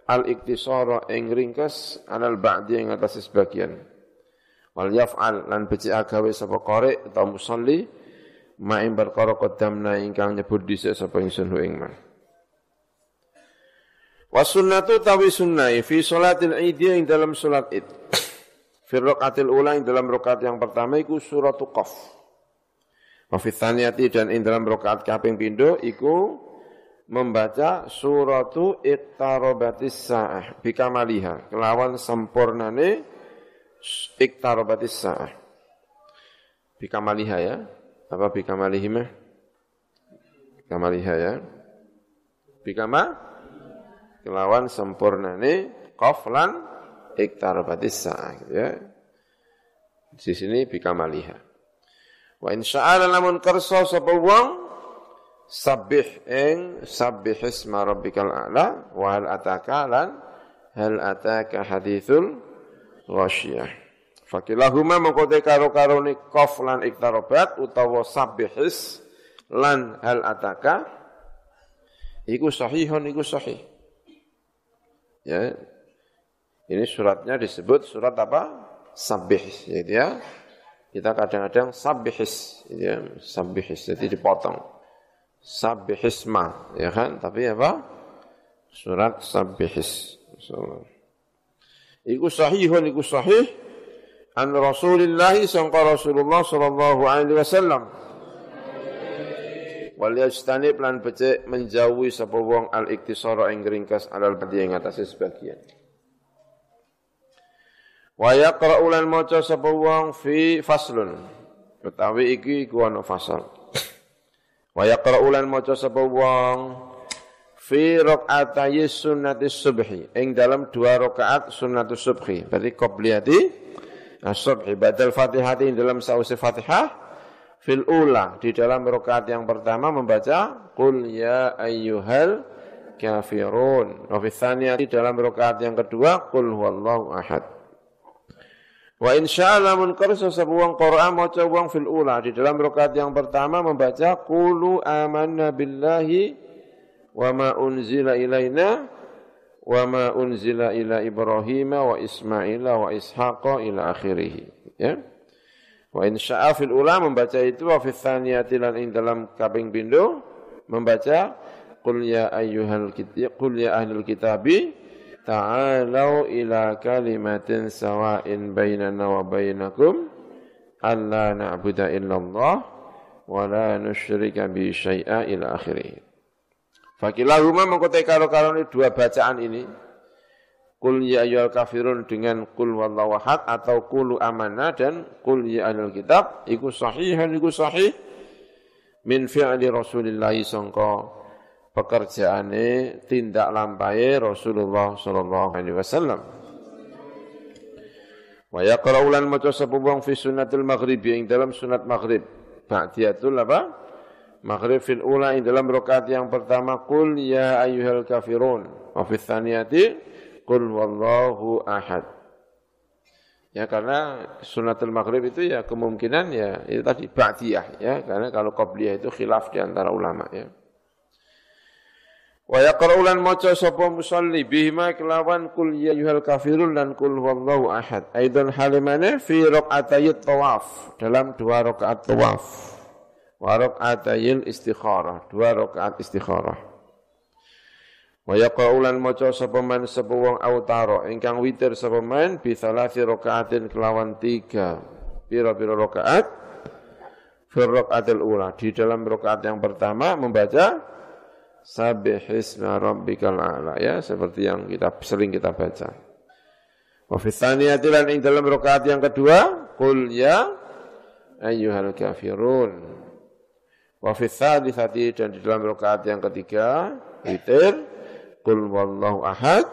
al iktisara ing ringkes alal ba'di ing atas sebagian wal yaf'al lan beci agawe sapa qari atau musalli ma ing perkara qaddamna ingkang nyebut dhisik sapa ingsun ing man Was tawi sunnai fi salatil id ing dalam salat id. Fi raqatil ula ing dalam rakaat yang pertama iku suratul qaf. Wa fi tsaniyati dan ing dalam rakaat kaping pindho iku membaca suratu iqtarabatis saah bikamaliha kelawan sempurnane iktarabatis sa'ah. Bikamaliha ya. Apa bikamalihima? Bikamaliha ya. Bikama kelawan sempurnane qaf lan iktarabatis sa'ah gitu ya. Di sini bikamaliha. Wa insya'ala lamun kersa sapa wong sabbih ing sabbih isma rabbikal a'la wa hal ataka lan hal ataka hadithul ghasyiyah. Fakilahuma mengkote karo ni kof lan iktarobat utawa sabihis lan hal ataka iku sahihun iku sahih. Ya. Ini suratnya disebut surat apa? Sabihis, gitu ya. Kita kadang-kadang sabihis, gitu ya. Sabihis, jadi dipotong. Sabihisma, ya kan? Tapi apa? Surat sabihis. Iku sahihun iku sahih. An Rasulillah sangka Rasulullah sallallahu alaihi wasallam. Wal yajtanib lan becik menjauhi sapa wong al iktisara ing ringkas alal badi ing atase sebagian. Wa yaqra'u lan maca sapa wong fi faslun. Utawi iki iku ana fasal. Wa yaqra'u lan maca sapa wong fi rakaatay sunnatis subhi. Ing dalam dua rakaat sunnatus subhi. Berarti qabliyati as-subhi badal fatihati dalam sausi fatihah. Fil ula di dalam rakaat yang pertama membaca qul ya ayyuhal kafirun. Wa fi di dalam rakaat yang kedua qul huwallahu ahad. Wa insyaallah mun qarsa sabuang Quran maca wong fil ula. Di dalam rakaat yang pertama membaca qulu amanna billahi wa ma unzila ilaina wa ma unzila ila Ibrahim wa Ismaila wa Ishaqa ila akhirih. Ya. Wa in sya'a fil ula membaca itu wa fi tsaniyati lan ing dalam kaping pindho membaca qul ya ayyuhal kitab qul ya ahlul kitabi ta'alau ila kalimatin sawa'in bainana wa bainakum alla na'budu illallah wa la nusyrika bi syai'a ila akhirih Fakilahuma mengkotai kalau-kalau ini dua bacaan ini. Kul ya ayyuhal kafirun dengan kul wallahu ahad atau kulu amanah dan kul ya ahlul kitab. Iku sahihan, iku sahih. Min fi'li Rasulillah sangka tindak lampai Rasulullah sallallahu alaihi wasallam. Wa yaqra'u lan maca sapa wong fi maghrib ing dalam sunat maghrib. Ba'diyatul apa? Maghrib fil ula dalam rakaat yang pertama kul ya ayyuhal kafirun wa fil tsaniyati qul wallahu ahad. Ya karena sunatul maghrib itu ya kemungkinan ya itu tadi ba'diyah ya karena kalau qabliyah itu khilaf di antara ulama ya. Wa yaqra'u lan maca sapa musalli bihima kelawan kul ya ayyuhal kafirun dan kul wallahu ahad. Aidan halimane fi rakaatayit tawaf dalam dua rakaat tawaf wa rak'atayil istikharah. Dua rakaat istikharah. Wa yaqaulan maca sapa man sapa wong autaro ingkang witir sapa man bi salasi rakaatin kelawan tiga. Pira-pira rakaat? Fi rakaatil ula. Di dalam rakaat yang pertama membaca Sabbihisma rabbikal a'la. Ya seperti yang kita sering kita baca. Wa fi tsaniyati lan dalam rakaat yang kedua qul ya ayyuhal kafirun Wa fi thalithati dan di dalam rakaat yang ketiga witir qul wallahu ahad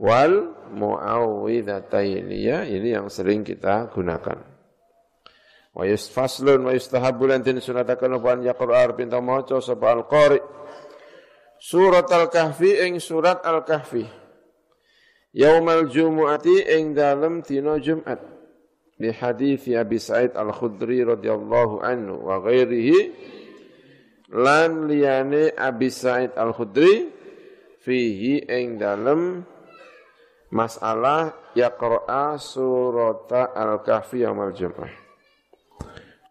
wal muawwidhataini ya ini yang sering kita gunakan. Wa yusfaslun wa yustahabbu lan tin sunatakan apa an yaqra pinta maca sapa al-qari. Surat Al-Kahfi ing surat Al-Kahfi. Yaumal Jumu'ati ing dalem dina Jumat. Di hadis Abi Sa'id Al-Khudri radhiyallahu anhu wa ghairihi lan liyane Abi Sa'id Al-Khudri fihi ing dalem masalah yaqra'a surata Al-Kahfi yaumul Jum'ah.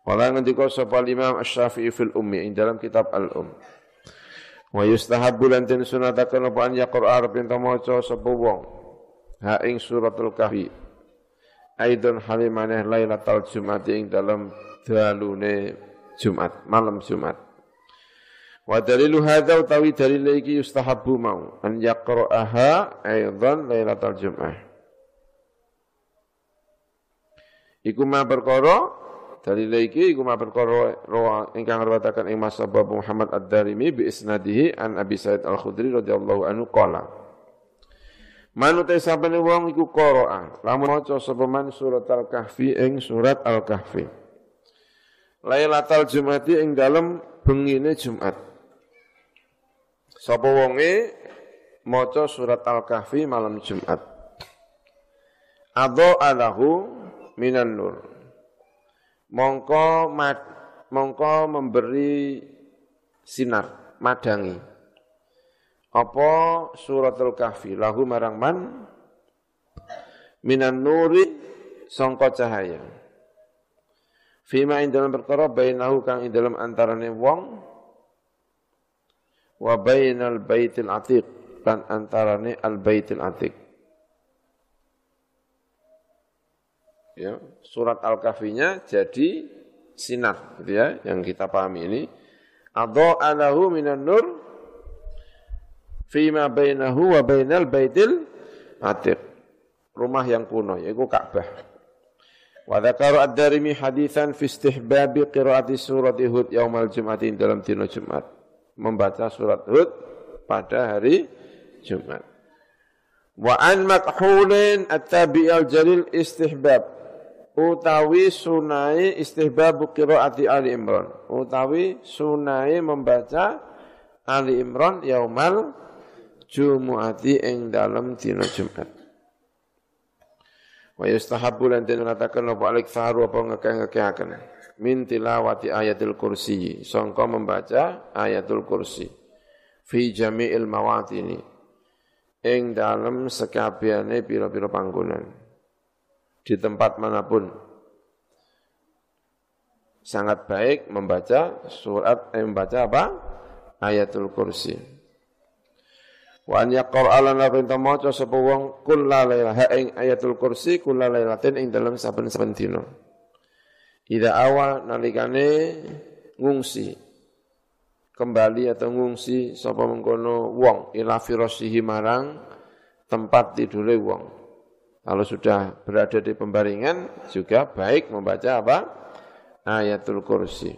Wala ngendika sapa Imam Asy-Syafi'i fil Ummi ing dalam kitab Al-Um. Wa yustahabbu lan tin sunataken apa an yaqra'a sapa wong ha ing suratul Kahfi. Aidon halimaneh Lailatul Jumat ing dalam dalune Jumat, malam Jumat. Wa dalilu hadza utawi dalil iki yustahabbu mau. An yaqra'aha aidan lailatul jum'ah. Iku ma perkara dalil iki iku ma perkara rawa ingkang riwayataken ing Mas Abu Muhammad Ad-Darimi bi isnadihi an Abi Sa'id Al-Khudri radhiyallahu anhu qala. Manute sabene wong iku qara'a. Lamun maca sapa man surat Al-Kahfi ing surat Al-Kahfi. Lailatul Jumati ing dalem bengine Jumat Sapa wonge maca surat Al-Kahfi malam Jumat. Adha alahu minan nur. Mongko mad, mongko memberi sinar, madangi. Apa suratul kahfi lahu marang man minan nuri sangka cahaya. Fima ing dalam perkara bainahu kang ing dalam antarane wong wa bainal baitil atiq dan antarane al baitil atiq. Ya, surat Al-Kahfinya jadi sinar gitu ya yang kita pahami ini. Adha'a lahu minan nur fima bainahu wa bainal baitil atiq. Rumah yang kuno yaitu Ka'bah. Wa dzakara ad-Darimi haditsan fi istihbabi qiraati surati Hud yaumal Jum'atin dalam dina Jumat membaca surat Hud pada hari Jumat. Wa an makhulin at-tabi al-jalil istihbab utawi sunai istihbab qiraati Ali Imran utawi sunai membaca Ali Imran yaumal Jumu'ati ing dalam dina Jumat. Wa yustahabbu lan den ngatakan apa alik saru apa ngekeh-ngekehaken min tilawati ayatul kursi. Sangka membaca ayatul kursi. Fi jami'il mawatini. Ing dalam sekabehane pira-pira panggonan. Di tempat mana pun. Sangat baik membaca surat eh, membaca apa? Ayatul kursi. Wa an yaqra lana perintah maca sapa wong kullalaila ing ayatul kursi kullalailatin ing dalam saben-saben dina ida awa nalikane ngungsi kembali atau ngungsi sapa mengkono wong ila firasihi marang tempat tidure wong. Kalau sudah berada di pembaringan juga baik membaca apa? Ayatul Kursi.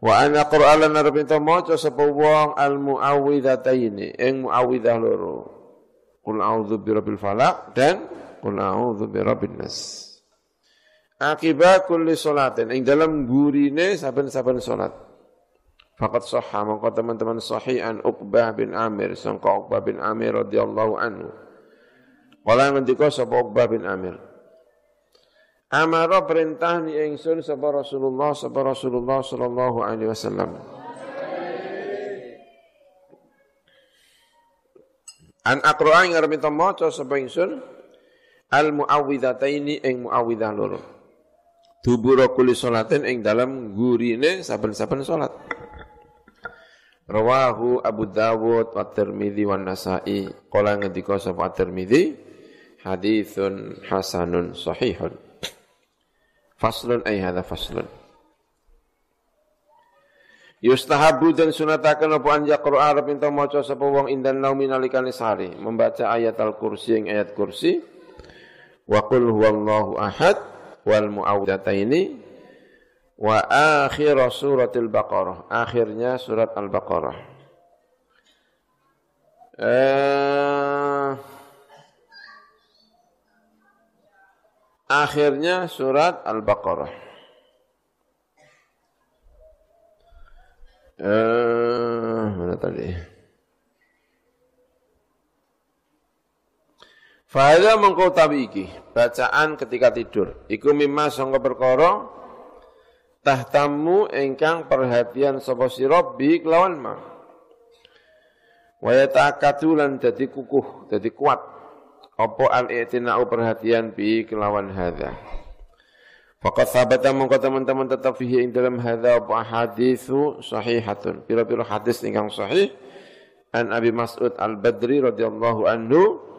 Wa ana Qur'anan arbita maca sapa wong al muawwidhataini ing muawwidzah loro. Qul a'udzu birabbil falaq dan qul a'udzu birabbin nas. Akibat kulli salatin ing dalam gurine saben-saben salat. Fakat sahha maka teman-teman an Uqbah bin Amir sangka Uqbah bin Amir radhiyallahu anhu. Kala ngendika sapa Uqbah bin Amir. Amara perintah ni ingsun sapa Rasulullah sapa Rasulullah sallallahu alaihi wasallam. An aqra'a ing arep maca sapa ingsun al muawwidhataini ing muawwidhah loro. Dubura kulli salatin ing dalam gurine saben-saben salat. Rawahu Abu Dawud wa Tirmidzi wa Nasa'i. Qala ngendika sapa Tirmidzi haditsun hasanun sahihun. Faslun ay hadza faslun. Yustahabu dan sunatakan apa anja Qur'an arep ento maca sapa wong indan naumi nalikane sari, membaca ayat al-kursi ing ayat kursi wa qul huwallahu ahad wal muawwidataini wa akhir suratul Baqarah, akhirnya surat Al-Baqarah. Eh, akhirnya surat Al-Baqarah. Eh, mana tadi? Fahada mengkau iki, bacaan ketika tidur. Iku mimma sangka perkara tahtamu engkang perhatian sapa sira bi kelawan ma wa yata'akadu lan dadi kukuh dadi kuat apa al-i'tina'u perhatian bi kelawan hadza Fakat sabata mongko teman-teman tetap fihi ing dalam hadza apa haditsu sahihatun. Pira-pira hadis ingkang sahih an Abi Mas'ud Al-Badri radhiyallahu anhu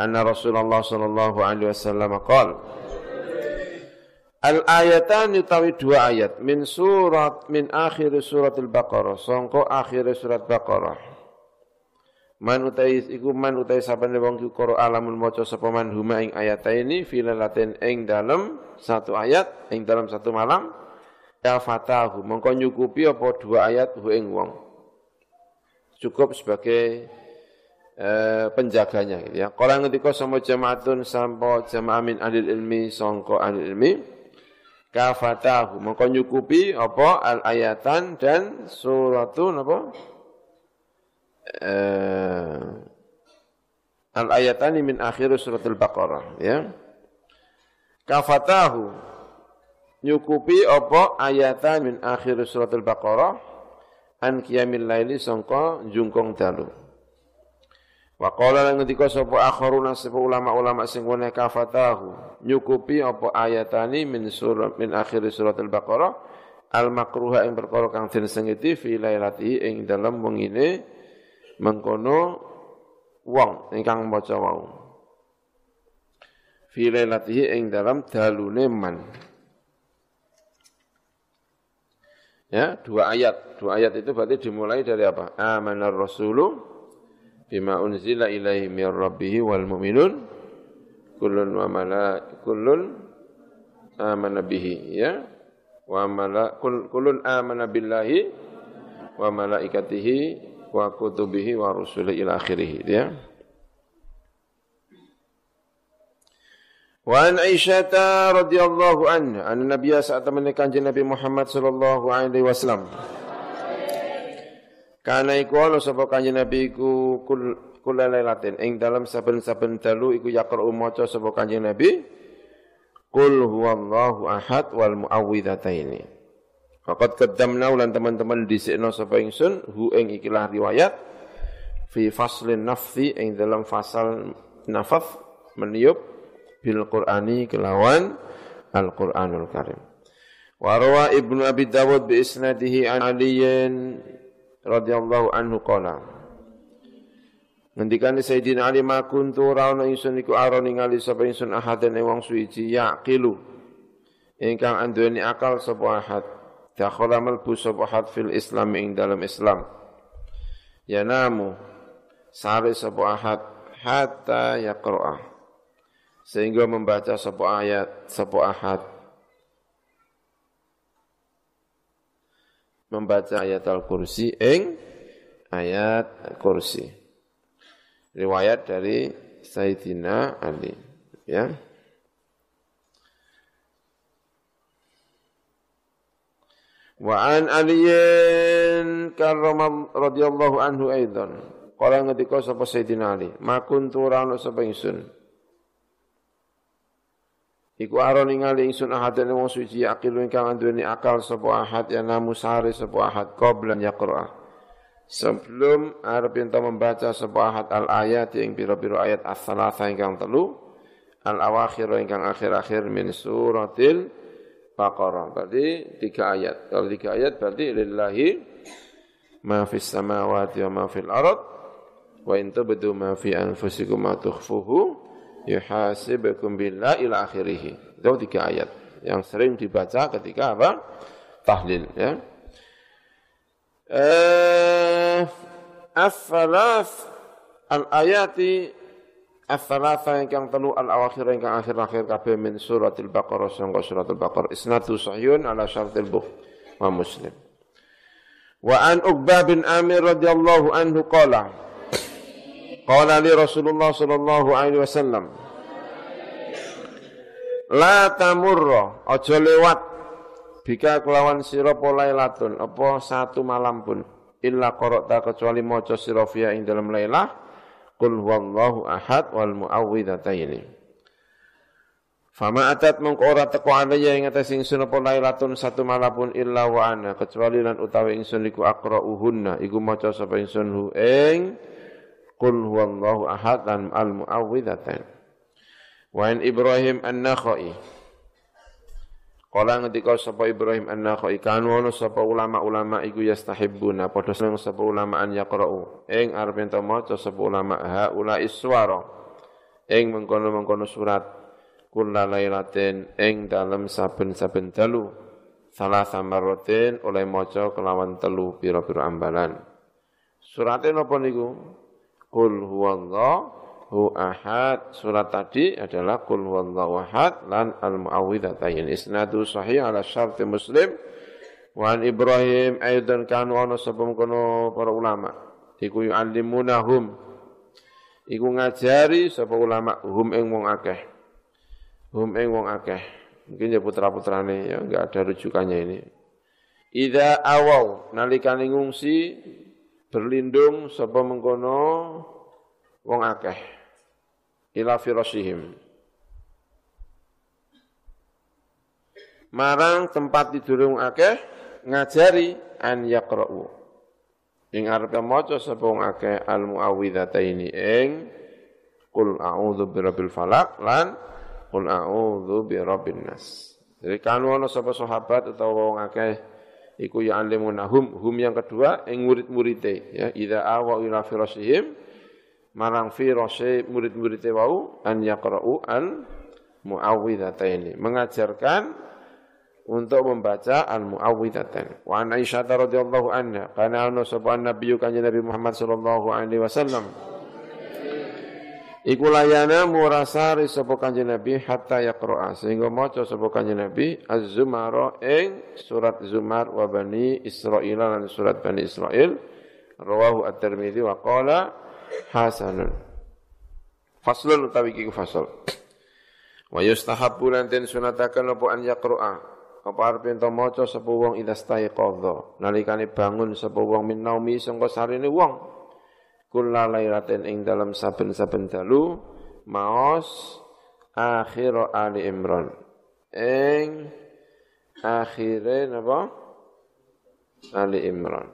anna Rasulullah sallallahu alaihi wasallam qala Al ayatan utawi dua ayat min surat min akhir surat al-Baqarah sangko akhir surat Baqarah. Man utai iku man utai sabane wong iku qara alamul maca sapa man huma ing ayataini filalatin ing dalam satu ayat ing dalam satu malam ya fatahu mongko nyukupi apa dua ayat hu ing wong. Cukup sebagai eh, penjaganya gitu ya. Kala ngendika sama jamaatun sampo jamaah min ahli ilmi sangko ahli ilmi kafatahu. Mongko nyukupi apa? Al ayatan dan suratun apa? Eh, al ayatan min akhir suratul baqarah ya. Kafatahu. Nyukupi apa? Ayatan min akhir suratul baqarah an qiyamil laili sangka jungkong dalu Wa qala lan ngendika sapa akharuna sapa ulama-ulama sing wene kafatahu nyukupi apa ayatani min surat min akhir surat al-Baqarah al makruha ing perkara kang den sengiti fi lailati ing dalem wengine mengkono wong ingkang maca wau. Fi lailati ing dalem dalune man. Ya, dua ayat. Dua ayat itu berarti dimulai dari apa? Amanar rasulu bima unzila ilaihi min rabbih wal mu'minun. Kullun wa amana bihi ya. Wa kullun amana billahi wa malaikatihi wa kutubihi wa ila akhirih ya. Wa an Aisyah radhiyallahu anha saat Nabi Muhammad sallallahu alaihi wasallam Karena iku ana sapa kanjeng Nabi iku kul kulalailatin ing dalam saben-saben dalu iku yaqra maca sapa kanjeng Nabi Qul huwallahu ahad wal muawwidhataini. Fakat qaddamna ulan teman-teman dhisikno sapa ingsun hu ing ikilah riwayat fi faslin nafsi ing dalam fasal nafas meniup bil Qur'ani kelawan Al Qur'anul Karim. Wa rawa Ibnu Abi Dawud bi isnadihi an Aliyin radhiyallahu anhu qala. Ngendikan Sayyidina Ali ma kuntu rauna ingsun iku aron ningali sapa ingsun ahadan ing wong suci yaqilu. Ingkang anduweni akal sapa ahad. Dakhala malbu sapa ahad fil Islam ing dalam Islam. Ya namu sare sapa ahad hatta yaqra'a sehingga membaca sapa ayat sapa ahad membaca ayat al-kursi ing ayat kursi riwayat dari Sayyidina Ali ya Wa an Aliyin karram radhiyallahu anhu aidan. Kala ngendika sapa Sayyidina Ali, "Ma kuntu rano sapa ingsun." Iku aron ningali ingsun ahadan wong suci akil ingkang anduweni akal sapa ahad ya namu sare sapa ahad qabla yaqra sebelum arep ento membaca sebuah al ayat yang pira-pira ayat as-salasa ingkang telu al awakhir ingkang akhir-akhir min suratil Baqarah. Berarti tiga ayat. Kalau tiga ayat berarti lillahi ma fis samawati wa ma fil ard wa in tubdu ma fi anfusikum ma tukhfuhu yuhasibukum billahi ila akhirih. Itu tiga ayat yang sering dibaca ketika apa? Tahlil ya. Eh, as-salas al-ayati as-salasa ingkang telu al-awakhir ingkang akhir-akhir kabeh min suratil Baqarah sangka suratul Baqarah isnadu sahihun ala syartil Bukhari wa Muslim. Wa an Uqbah bin Amir radhiyallahu anhu qala Qala li Rasulullah sallallahu alaihi wasallam La tamurra. Aja lewat. Bika kelawan sira lailatun apa satu malam pun. Illa qara'ta kecuali maca sira fiha ing dalam lailah. Qul huwallahu ahad wal muawwidhataini. Fama atat mengko ora teko alaya ing atas ingsun apa lailatun satu malam pun illa wa ana kecuali lan utawi ingsun iku aqra'uhunna. Iku maca sapa ingsun hu ing qul huwallahu ahad lan al muawwidhatain Wa Ibrahim an-Nakhai. Kala ngendika sapa Ibrahim an-Nakhai kanu ana sapa ulama-ulama iku yastahibbuna padha seneng sapa ulama an yaqra'u. Ing arep ento maca sapa ulama haula iswara ing mengkono-mengkono surat kula lailatin ing dalem saben-saben dalu salah samaratin oleh maca kelawan telu pira-pira ambalan. Surate napa niku Qul huwallahu hu ahad. Surat tadi adalah kul huwallahu ahad lan al muawwidzatain. Isnadu sahih ala syarti Muslim. Wa an Ibrahim aidan kanu ana sebelum kono para ulama. Iku yu'allimunahum. Iku ngajari sapa ulama hum ing wong akeh. Hum ing wong akeh. Mungkin ya putra-putrane ya enggak ada rujukannya ini. Ida awau nalikane ngungsi berlindung sapa mengkono wong akeh ila firasihim. Marang tempat tidur wong akeh ngajari an yaqra'u. Ing arep maca sapa wong akeh al muawwidzataini ing qul a'udzu birabbil falaq lan qul a'udzu birabbin nas. Jadi kanu ana sapa sahabat utawa wong akeh iku ya alimunahum hum yang kedua ing murid-muride ya. Idza awa ila firasihim marang firose murid-murid wau an yaqra'u al muawwidhataini. Mengajarkan untuk membaca al muawwidhatain wa an Aisyah radhiyallahu anha kana ana sapa nabi kanjeng Nabi Muhammad sallallahu alaihi wasallam Iku layana murasari sapa kanjeng Nabi hatta yaqra'a sehingga maca sapa kanjeng Nabi Az-Zumar ing surat Zumar wa Bani Israil lan surat Bani Israil rawahu At-Tirmidzi wa qala hasanun. Faslun utawi iki fasal. Wa yustahabbu lan den sunataken apa an yaqra'a. Apa arep ento maca sapa wong idza staiqadha. Nalikane bangun sapa wong min naumi sangka wong. Kula lailatin ing dalam saben-saben dalu maos akhir Ali Imran. Ing akhire napa? Ali Imran.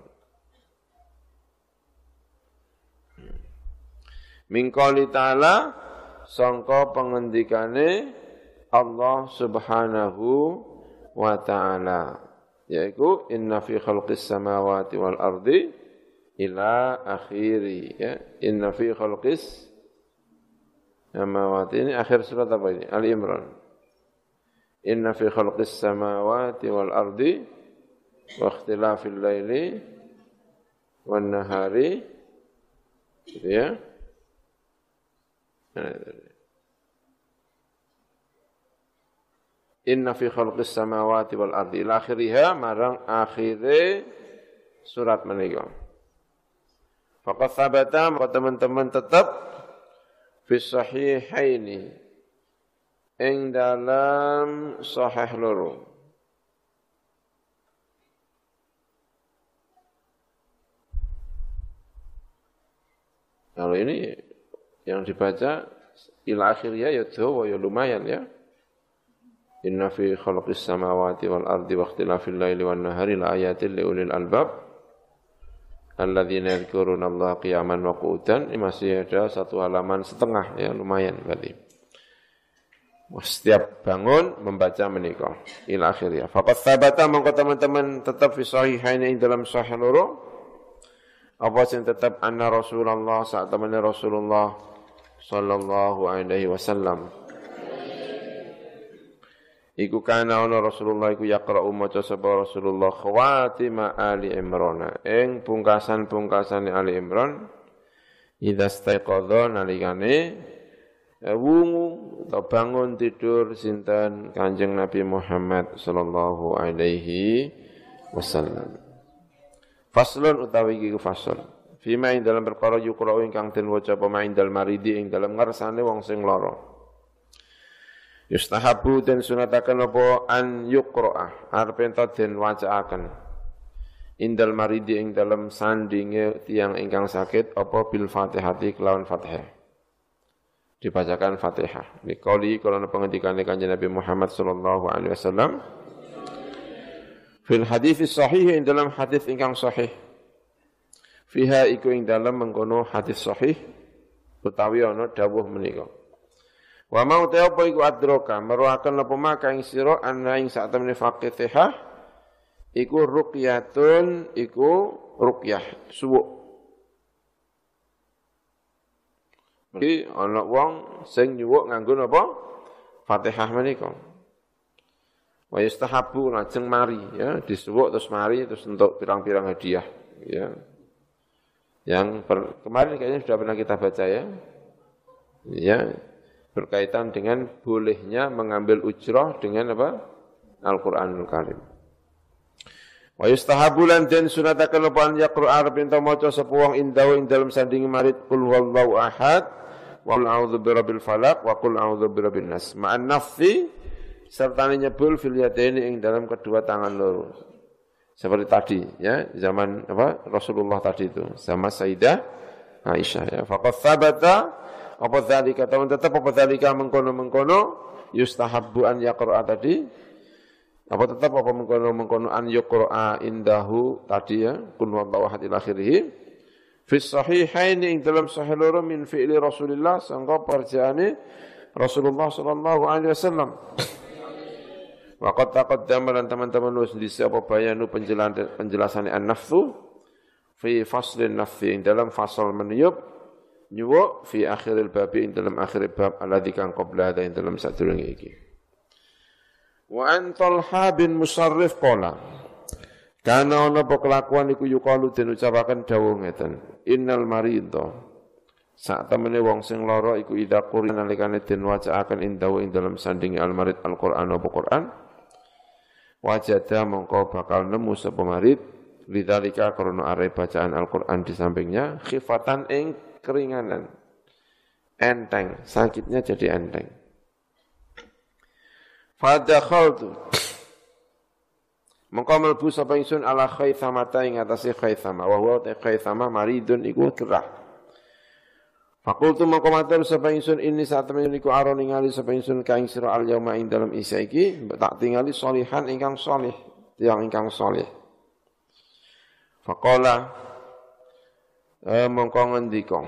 Mingkali ta'ala sangka pengendikane Allah Subhanahu wa taala yaitu inna fi khalqis samawati wal ardi ila akhiri ya inna fi khalqis samawati ini akhir surat apa ini Ali Imran inna fi khalqis samawati wal ardi wa ikhtilafil laili wan nahari gitu ya Inna fi khalqis samawati wal ardi ila akhiriha marang akhire surat menika. Faqad thabata teman-teman tetap fi sahihaini ing dalam sahih loro. Kalau ini yang dibaca ila akhirnya ya dawa ya lumayan ya. Inna fi khalqis samawati wal ardi wa ikhtilafil laili wan nahari la ayatin li ulil albab alladzina yadhkuruna Allah qiyaman wa qu'udan. Masih ada satu halaman setengah ya lumayan berarti. Setiap bangun membaca menikah ila akhirnya. Faqad thabata mongko teman-teman tetap fi sahihain dalam sahih loro apa sing tetap anna Rasulullah saat temannya Rasulullah sallallahu alaihi wasallam Iku kana ana Rasulullah iku yaqra'u maca sapa Rasulullah khawatima Ali Imran. Ing pungkasan-pungkasane Ali Imran idza staiqadha nalikane eh, wungu atau bangun tidur sinten Kanjeng Nabi Muhammad sallallahu alaihi wasallam. Faslun utawi iki fasl. Fima ing dalam perkara yukra'u ingkang den waca pemain dal maridi ing dalam ngarsane wong sing lara. Yustahabu den sunataken apa an yuqra'a arep ento den. Indal maridi ing dalam sandinge tiang ingkang sakit apa bil Fatihati kelawan Fatihah. Dibacakan Fatihah. Nikoli kalau pengendikane Kanjeng Nabi Muhammad sallallahu alaihi wasallam Fil hadis sahih ing dalam hadis ingkang sahih. Fiha iku ing dalam mengkono hadis sahih utawi ana dawuh menika. Wa mau te apa iku adroka meruaken apa maka ing sira ana ing sak temene faqihah iku ruqyatun iku ruqyah suwuk. Iki ana wong sing nyuwuk nganggo napa? Fatihah menika. Wa yustahabu lajeng mari ya, disuwuk terus mari terus untuk pirang-pirang hadiah ya. Yang per, kemarin kayaknya sudah pernah kita baca ya. Ya, berkaitan dengan bolehnya mengambil ujrah dengan apa? Al-Qur'anul Karim. Wa yustahabu lan den sunataken apa an yaqra arab ento maca sapa wong indahu ing dalem sandingi marit qul huwallahu ahad wa qul a'udzu birabbil falaq wa qul a'udzu birabbin nas. Ma'an nafsi serta nyebul fil yadaini ing dalam kedua tangan loro. Seperti tadi ya, zaman apa Rasulullah tadi itu, sama Sayyidah Aisyah ya. Faqad thabata apa dzalika? Teman tetap apa dzalika? Mengkono-mengkono yustahabbu an yaqra'a tadi. Apa tetap apa mengkono-mengkono an yuqra'a indahu tadi ya. Kun wallahu ahad ila akhirih. Fi sahihain ing dalam sahih loro min fi'li Rasulillah sangka perjaane Rasulullah sallallahu alaihi wasallam. Waqat taqaddama dan teman-teman wis di apa bayanu penjelasan penjelasan an-nafsu fi faslin nafsi dalam fasal meniup nyuwuk fi akhiril babi ing dalam akhir bab alladzi kan qabla ing dalam sadurunge iki. Wa an Talha bin Musarrif qala Kana ana apa kelakuan iku yukalu den ucapaken dawuh ngeten. Innal maridha Saat temene wong sing lara iku ida qur'an nalikane den wacaaken indahu ing dalam sandingi al-marid Al-Qur'an apa Qur'an wajada mongko bakal nemu sapa marid lidzalika krana are bacaan Al-Qur'an di sampingnya khifatan ing keringanan. Enteng. Sakitnya jadi enteng. Fadakhaltu. Mongko mlebu sapa ingsun ala khaythamata ing atase khaythama wa huwa khaythama maridun iku kerah Fakultu mongko matur sapa ingsun ini saat temen niku aro ningali sapa ingsun ka ing sira al yauma ing dalem isa iki tak tingali solihan ingkang solih tiang ingkang solih. Faqala eh, mongko ngendika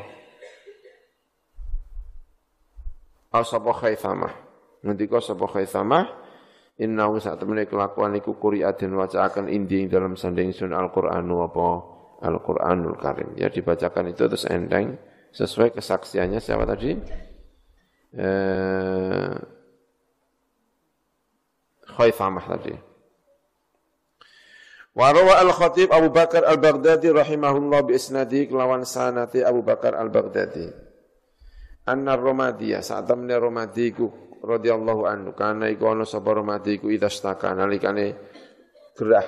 Asapa Khaithamah ngendika sapa Khaithamah Inna saat temene kelakuan iku kuriatin wacaaken indi dalam sanding sun Al-Qur'anu apa Al-Qur'anul Karim. Ya dibacakan itu terus enteng sesuai kesaksiannya siapa tadi? Eh, Khaithamah tadi. Warawa al-khatib Abu Bakar al-Baghdadi rahimahullah bi isnadi kelawan sanati Abu Bakar al-Baghdadi. Anna Romadiyah saat temne Romadiku radhiyallahu anhu kana iku ana sapa Romadiku idastaka nalikane gerah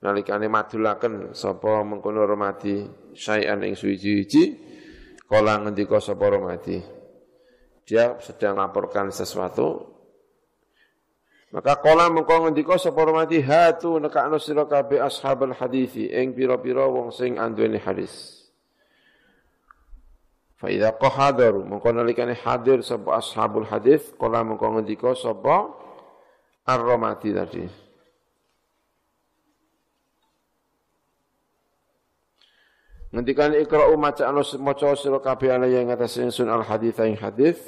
nalikane madulaken sapa mengkono Romadi sayan ing suwi-wiji kala ngendika sapa Romadi. Dia sedang laporkan sesuatu maka kala mengko ngendika sapa mati hatu nekakno sira kabeh ashabul hadisi ing pira-pira wong sing anduweni hadis. Fa idza qahadaru mengko nalikane hadir sapa ashabul hadis kala mengko ngendika sapa ar-ramati tadi. Ngendikan ikra'u maca maca sira kabeh ala yang atas sun al hadis ing hadis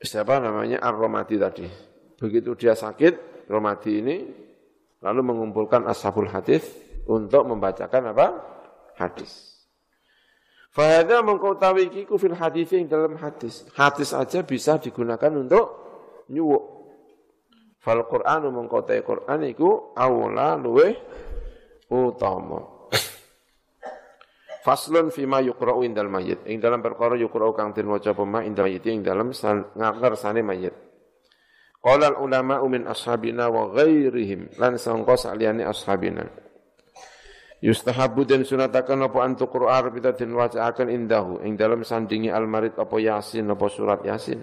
siapa namanya Ar-Romadi tadi. Begitu dia sakit, Romadi ini lalu mengumpulkan ashabul hadis untuk membacakan apa? Hadis. Fahada mengkotawi kiku fil hadis yang dalam hadis. Hadis aja bisa digunakan untuk nyuwuk. Fal Qur'anu mengkotai Qur'an iku awla luwe utama. Faslun fima yukra'u indal mayit. Ing dalam perkara yukra'u kang den waca pema indal mayit ing dalam sane mayit. Qala ulama min ashabina wa ghairihim lan sangka saliyane ashabina. Yustahabu dan sunatakan apa antuk Qur'an kita den indahu ing dalam sandingi almarid apa Yasin apa surat Yasin.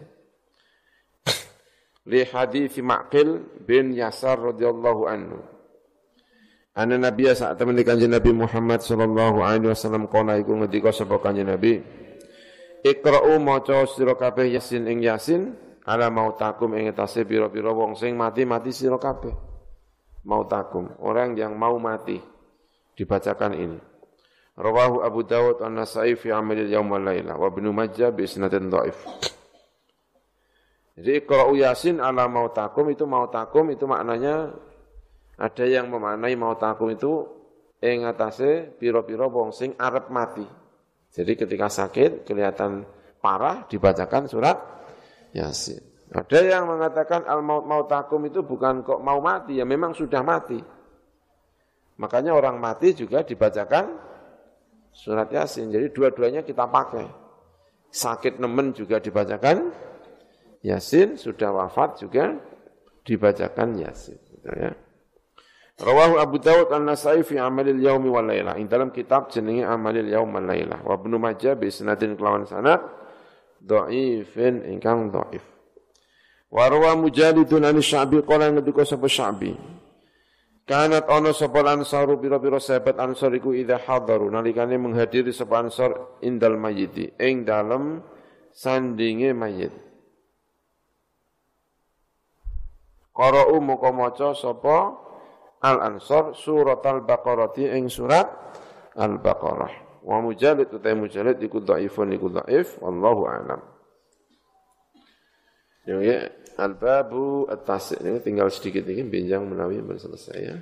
Li hadis Ma'qil bin Yasar radhiyallahu anhu. Ana Nabi saat temen kanjeng Nabi Muhammad sallallahu alaihi wasallam kala iku ngendika sapa kanjeng Nabi Iqra'u maca sira kabeh Yasin ing Yasin ala mautakum ing etase pira-pira wong sing mati-mati sira kabeh. Mautakum, orang yang mau mati. Dibacakan ini. Rawahu Abu Dawud An-Nasa'i fi amalil yaum wal laila wa Ibnu Majah bi isnadin dhaif. Jadi Iqra'u Yasin ala mautakum itu mautakum itu maknanya ada yang memaknai mau takum itu ing atase piro-piro wong sing arep mati. Jadi ketika sakit kelihatan parah dibacakan surat Yasin. Ada yang mengatakan al maut mautakum itu bukan kok mau mati ya memang sudah mati. Makanya orang mati juga dibacakan surat Yasin. Jadi dua-duanya kita pakai. Sakit nemen juga dibacakan Yasin, sudah wafat juga dibacakan Yasin. Gitu ya. Rawahu Abu Dawud An-Nasai fi amalil yaumi wal lailah. Ing dalam kitab jenenge amalil yaum wal lailah. Wa Ibnu Majah bi isnadin kelawan sanad dhaifin ingkang dhaif. Wa rawa Mujahidun an Sya'bi qala ngendika sapa Sya'bi. Kanat ana sapa ansaru pira-pira sahabat ansar iku idza hadaru nalikane menghadiri sapa ansar indal mayyiti ing dalem sandinge mayit. Qara'u muka maca sapa Al-Ansar surat Al-Baqarah ing surat Al-Baqarah. Wa mujalid utai mujalid iku dhaifun iku dhaif wallahu a'lam. Ya, al-babu at-tasi' ini tinggal sedikit ini benjang menawi selesai ya.